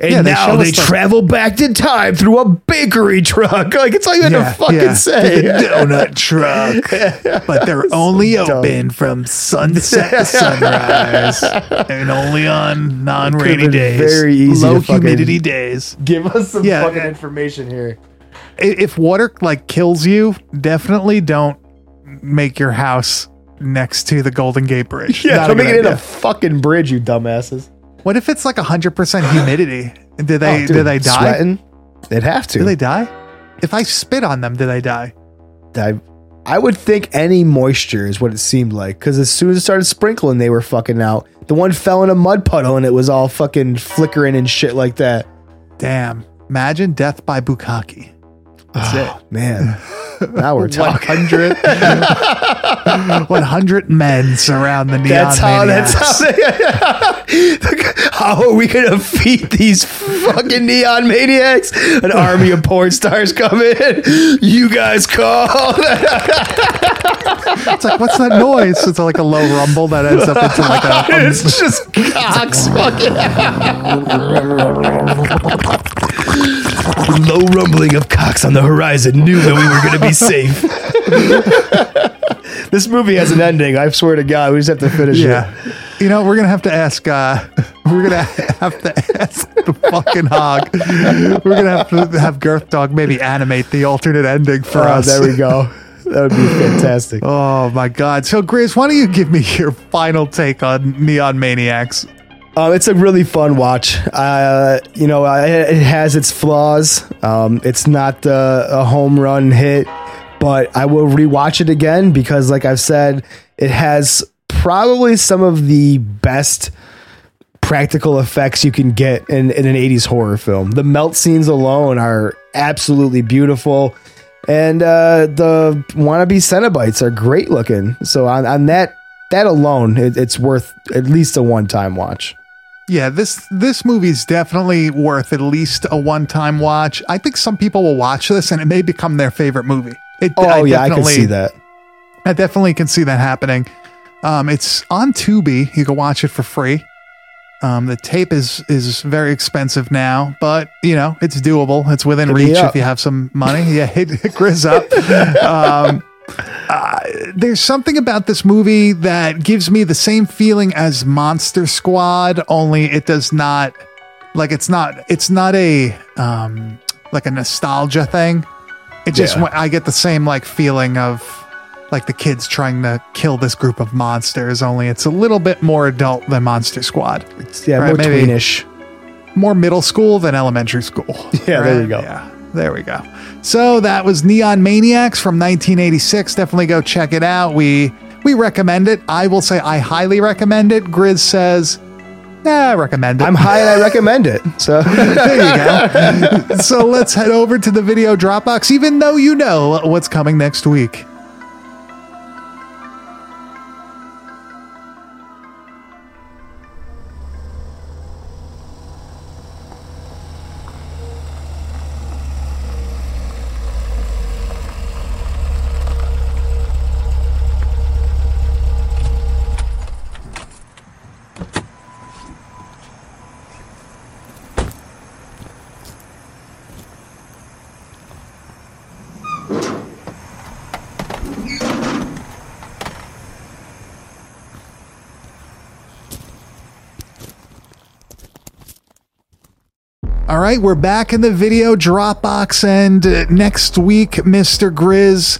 And Yeah, they now they, travel back in time through a bakery truck. Like it's all you had Yeah, to fucking yeah. say. The donut truck, but they're only open from sunset to sunrise, and only on non-rainy days, very easy low humidity days. Give us some fucking information here. If water like kills you, definitely don't make your house next to the Golden Gate Bridge. Yeah, Not don't make it in a fucking bridge, you dumbasses. What if it's like hundred percent humidity? Did they? Oh, did they die? Sweating? They'd have to. Do they die? If I spit on them, do they die? I, I would think any moisture is what it seemed like because as soon as it started sprinkling, they were fucking out. The one fell in a mud puddle and it was all fucking flickering and shit like that. Damn! Imagine death by bukkake. That's it. Man, now we're talking. 100, 100 men surround the neon That's how. maniacs. That's how. how are we gonna feed these fucking neon maniacs? An army of porn stars come in. You guys call. It's like, what's that noise? It's like a low rumble that ends up into like a. a- it's just cocks fucking. Low rumbling of cocks on the horizon knew that we were going to be safe. this movie has an ending. I swear to God, we just have to finish yeah. it. You know, we're gonna have to ask. uh We're gonna have to ask the fucking hog. We're gonna have to have Girth Dog maybe animate the alternate ending for Oh, us. there we go. That would be fantastic. Oh my god! So, Grizz, why don't you give me your final take on Neon Maniacs? Um, it's a really fun watch. Uh, you know, it has its flaws. Um, it's not uh, a home run hit, but I will rewatch it again because, like I've said, it has probably some of the best practical effects you can get in, in an 80s horror film. The melt scenes alone are absolutely beautiful. And uh, the wannabe Cenobites are great looking. So on, on that that alone, it, it's worth at least a one time watch. Yeah, this this movie is definitely worth at least a one time watch. I think some people will watch this and it may become their favorite movie. It, Oh yeah, I can see that. I definitely can see that happening. Um, it's on Tubi. You can watch it for free. Um, the tape is is very expensive now, but you know it's doable. It's within Hit reach if you have some money. Yeah, hit, hit Grizz up. um, uh, there's something about this movie that gives me the same feeling as Monster Squad, only it does not like it's not it's not a um, like a nostalgia thing. It just Yeah. I get the same like feeling of like the kids trying to kill this group of monsters. Only it's a little bit more adult than Monster Squad. It's, yeah, Right, more maybe- tweenish. More middle school than elementary school. Yeah, there you go. Yeah, there we go. So that was Neon Maniacs from 1986. Definitely go check it out. We we recommend it. I will say I highly recommend it. Grizz says I recommend it. I'm high and I recommend it. So there you go. so let's head over to the video Dropbox, even though you know what's coming next week. Right, we're back in the video Dropbox, and uh, next week, Mr. Grizz,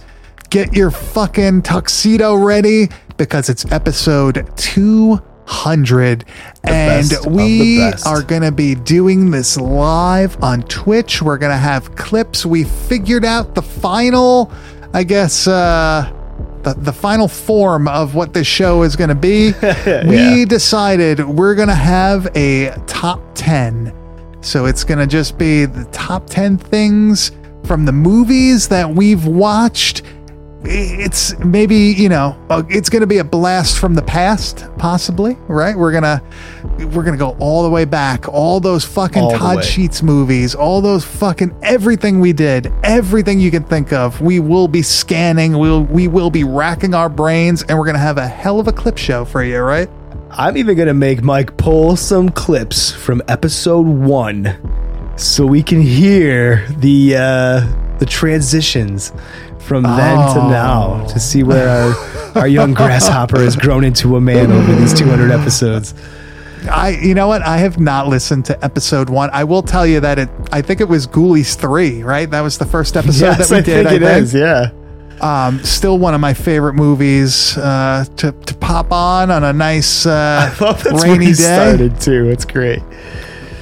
get your fucking tuxedo ready because it's episode 200. and best of the we are going to be doing this live on Twitch. We're going to have clips. We figured out the final, I guess, uh, the, the final form of what this show is going to be. We decided we're going to have a top 10. So it's going to just be the top 10 things from the movies that we've watched. It's maybe, you know, uh, it's going to be a blast from the past possibly, right? We're going to we're going to go all the way back, all those fucking All Todd. Sheets movies, all those fucking everything we did, everything you can think of. We will be scanning, we'll we will be racking our brains and we're going to have a hell of a clip show for you, right? I'm even gonna make Mike pull some clips from episode one, so we can hear the uh, the transitions from then to Oh. now to see where our our young grasshopper has grown into a man over these 200 episodes. I, you know what? I have not listened to episode one. I will tell you that it. I think it was Ghoulies three, right? That was the first episode yes, that we I did. think I is. think. Yeah. Um, still one of my favorite movies uh, to to pop on on a nice uh, Well, that's where rainy he day. started too. It's great.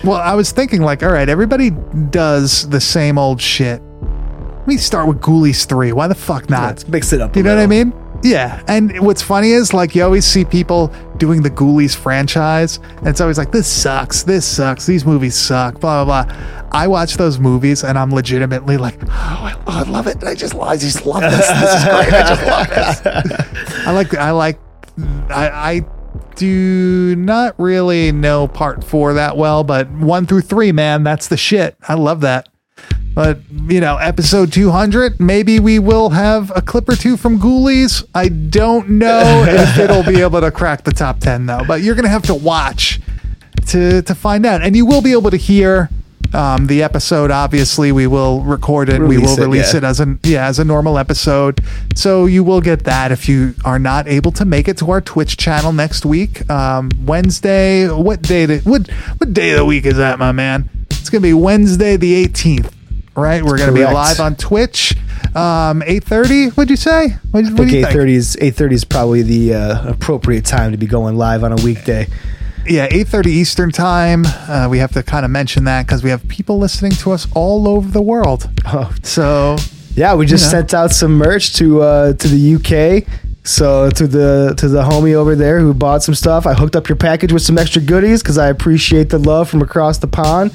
Well, I was thinking like, all right, everybody does the same old shit. Let me start with Ghoulies three. Why the fuck not? Let's mix it up. a You know what I little. mean? Yeah. And what's funny is like you always see people doing the Ghoulies franchise, and it's always like, this sucks, this sucks, these movies suck, blah blah blah. I watch those movies and I'm legitimately like, oh, I, oh, I love it. I just, I just love this. This is great. I just love this. I like, I like, I, I do not really know part four that well, but one through three, man, that's the shit. I love that. But you know, episode 200, maybe we will have a clip or two from Ghoulies. I don't know if it'll be able to crack the top 10 though. But you're gonna have to watch to to find out, and you will be able to hear um, the episode. Obviously, we will record it. we will it, release yeah. it as an yeah as a normal episode. So you will get that if you are not able to make it to our Twitch channel next week, um, Wednesday. What day? To, what what day of the week is that, my man? It's gonna be Wednesday the 18th. Right, we're gonna be correct. live on Twitch, um, eight thirty. What'd you say? What, I what think do you eight thirty is eight thirty is probably the uh, appropriate time to be going live on a weekday. Yeah, eight thirty Eastern time. Uh, we have to kind of mention that because we have people listening to us all over the world. Oh, So Yeah, we just You know. sent out some merch to uh, to the UK. So to the to the homie over there who bought some stuff, I hooked up your package with some extra goodies because I appreciate the love from across the pond.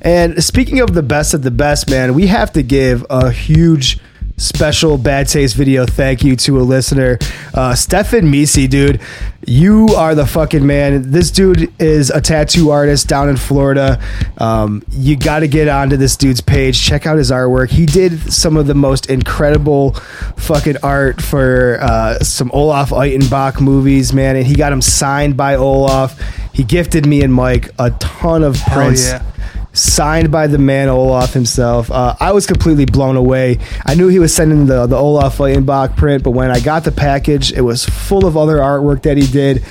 And speaking of the best of the best, man, we have to give a huge special bad taste video. Thank you to a listener. Uh stefan misi dude you are the fucking man. This dude is a tattoo artist down in florida. Um, you got to get onto this dude's page. Check out his artwork. He did some of the most incredible fucking art for uh, some olaf Ittenbach movies man and he got him signed by olaf. He gifted me and mike a ton of prints. yeah. Signed by the man Olaf himself. Uh, I was completely blown away. I knew he was sending the the Olaf Ittenbach print, but when I got the package, it was full of other artwork that he did.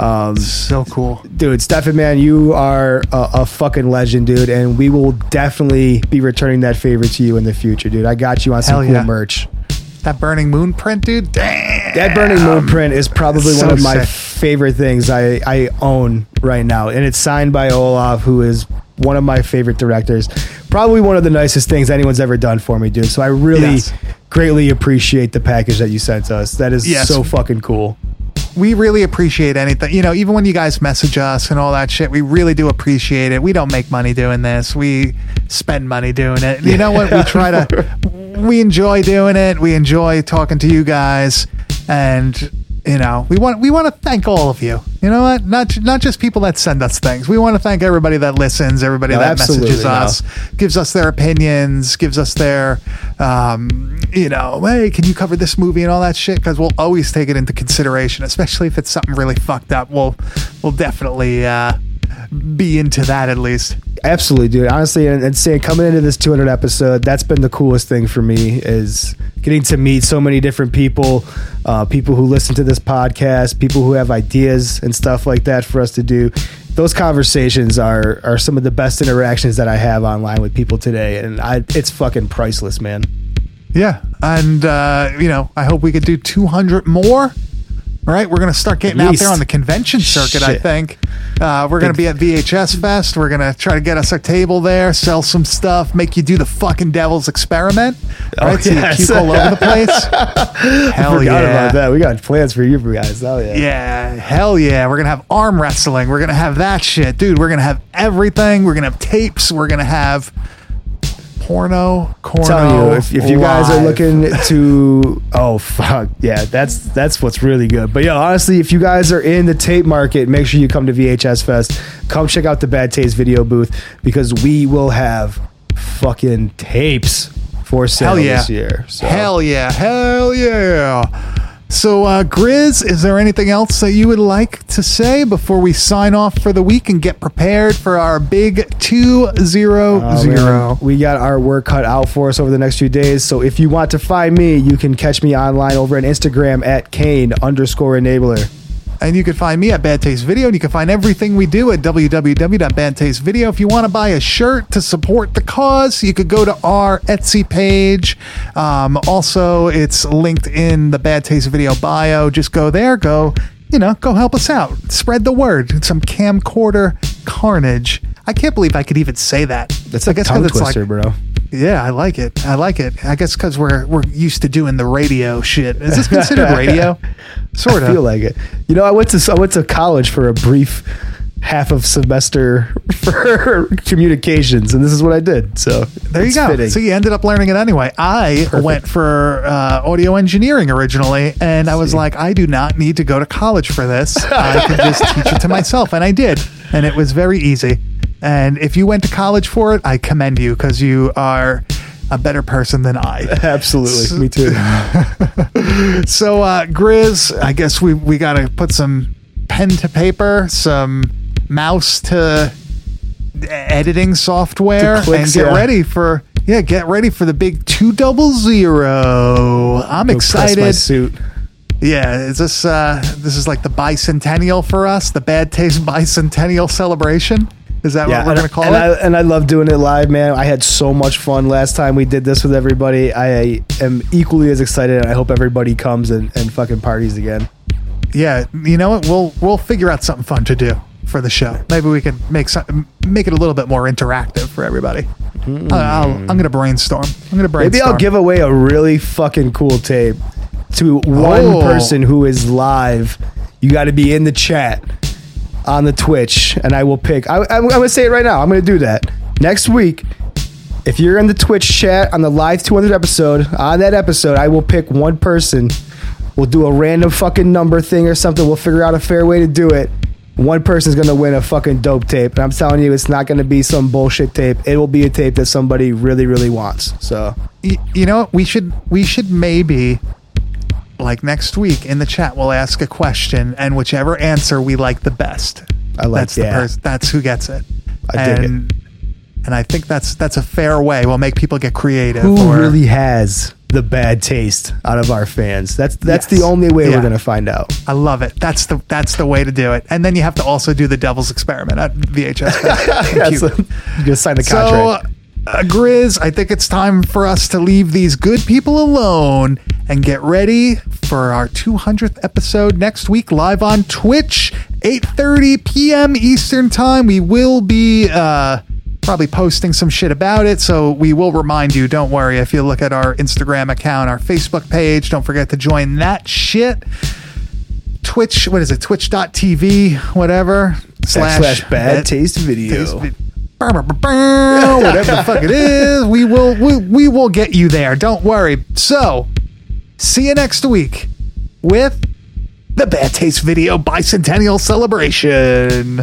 Um, So cool. dude, Stefan, man, you are a, a fucking legend, dude, and we will definitely be returning that favor to you in the future, dude. I got you on some Hell cool yeah. merch. That Burning Moon print, dude. Damn. That Burning Moon print is probably So one of my sick. favorite things I, I own right now. And it's signed by Olaf, who is one of my favorite directors. Probably one of the nicest things anyone's ever done for me, dude. So I really Yes. greatly appreciate the package that you sent us. That is Yes. so fucking cool. we really appreciate anything. You know, even when you guys message us and all that shit, we really do appreciate it. We don't make money doing this. We spend money doing it. You know what? We try to. We enjoy doing it. We enjoy talking to you guys, and you know, we want we want to thank all of you. You know what? Not not just people that send us things. We want to thank everybody that listens, everybody No, that messages no. us, gives us their opinions, gives us their, um, you know, hey, can you cover this movie and all that shit? Because we'll always take it into consideration, especially if it's something really fucked up. We'll we'll definitely uh, be into that at least. Absolutely, dude. Honestly, and, and saying coming into this 200 episode, that's been the coolest thing for me is getting to meet so many different people, uh, people who listen to this podcast, people who have ideas and stuff like that for us to do. Those conversations are are some of the best interactions that I have online with people today, and I it's fucking priceless, man. Yeah, and uh, you know, I hope we could do 200 more. All right, we're gonna start getting out there on the convention circuit. I think uh, we're gonna be at VHS Fest. We're gonna try to get us a table there, sell some stuff, make you do the fucking devil's experiment. All right, so Oh, yes. you puke all over the place. Hell Forgot yeah! about that. We got plans for you guys. Oh yeah. Yeah, hell yeah. We're going to have arm wrestling. We're going to have that shit. Dude, we're going to have everything. We're going to have tapes. We're going to have porno, corno. telling you, if, if you guys are looking to, oh fuck, yeah, that's that's what's really good. But yeah, honestly, if you guys are in the tape market, make sure you come to VHS Fest. Come check out the Bad Taste video booth because we will have fucking tapes for sale yeah. this year. So. Hell yeah. Hell yeah. So, uh, Grizz, is there anything else that you would like to say before we sign off for the week and get prepared for our big 200? Oh, man. We got our work cut out for us over the next few days. So if you want to find me, you can catch me online over on Instagram at Kane underscore enabler. And you can find me at Bad Taste Video, and you can find everything we do at www.badtastevideo. If you want to buy a shirt to support the cause, you could go to our Etsy page. Um, also, it's linked in the Bad Taste Video bio. Just go there, go, you know, go help us out. Spread the word. Some camcorder carnage. I can't believe I could even say that. That's I a tongue it's twister, bro. Yeah, I like it. I like it. I guess because we're we're used to doing the radio shit. Is this considered radio? Sort of. I feel like it. You know, I went to I went to college for a brief half of semester for communications, and this is what I did. So There you go. fitting. So you ended up learning it anyway. I went for uh, audio engineering originally, and I was like, I do not need to go to college for this. I can just teach it to myself, and I did, and it was very easy. And if you went to college for it, I commend you because you are a better person than I. Absolutely, me too. So, uh, Grizz, I guess we we got to put some pen to paper, some mouse to editing software, To clicks, and get yeah. ready for yeah, get ready for the big two double zero. I'm Go excited. suit. Yeah, is this uh, this is like the bicentennial for us, the Bad Taste bicentennial celebration? Is that what we're gonna call and it? I, and I love doing it live, man. I had so much fun last time we did this with everybody. I am equally as excited, and I hope everybody comes and, and fucking parties again. yeah, you know what? We'll we'll figure out something fun to do for the show. Maybe we can make some make it a little bit more interactive for everybody. Uh, I'll, I'll, I'm gonna brainstorm. I'm gonna brainstorm. Maybe I'll give away a really fucking cool tape to one Oh. person who is live. You got to be in the chat on the Twitch, and I will pick. I, going to say it right now. I'm to do that next week. If you're in the Twitch chat on the live 200 episode, on that episode, I will pick one person. We'll do a random fucking number thing or something. We'll figure out a fair way to do it. One person's gonna win a fucking dope tape, and I'm telling you, it's not gonna be some bullshit tape. It will be a tape that somebody really, really wants. So Y- you know we should we should maybe like next week in the chat we'll ask a question and whichever answer we like the best I like- that's the person that's who gets it I dig it. and and i think that's that's a fair way we'll make people get creative who or- really has the bad taste out of our fans? That's that's Yes. the only way Yeah. we're gonna find out. i love it that's the that's the way to do it and then you have to also do the devil's experiment at vhs That's Cute. you're gonna sign the So, contract. Uh, Grizz, I think it's time for us to leave these good people alone and get ready for our 200th episode next week live on Twitch, 8:30 p.m. Eastern Time. We will be uh, probably posting some shit about it, so we will remind you. Don't worry if you look at our Instagram account, our Facebook page. Don't forget to join that shit. Twitch. What is it? Twitch.tv, whatever. Slash bad taste video. Taste vi- Whatever the fuck it is, we will we, we will get you there. Don't worry. So, see you next week with the Bad Taste Video Bicentennial Celebration.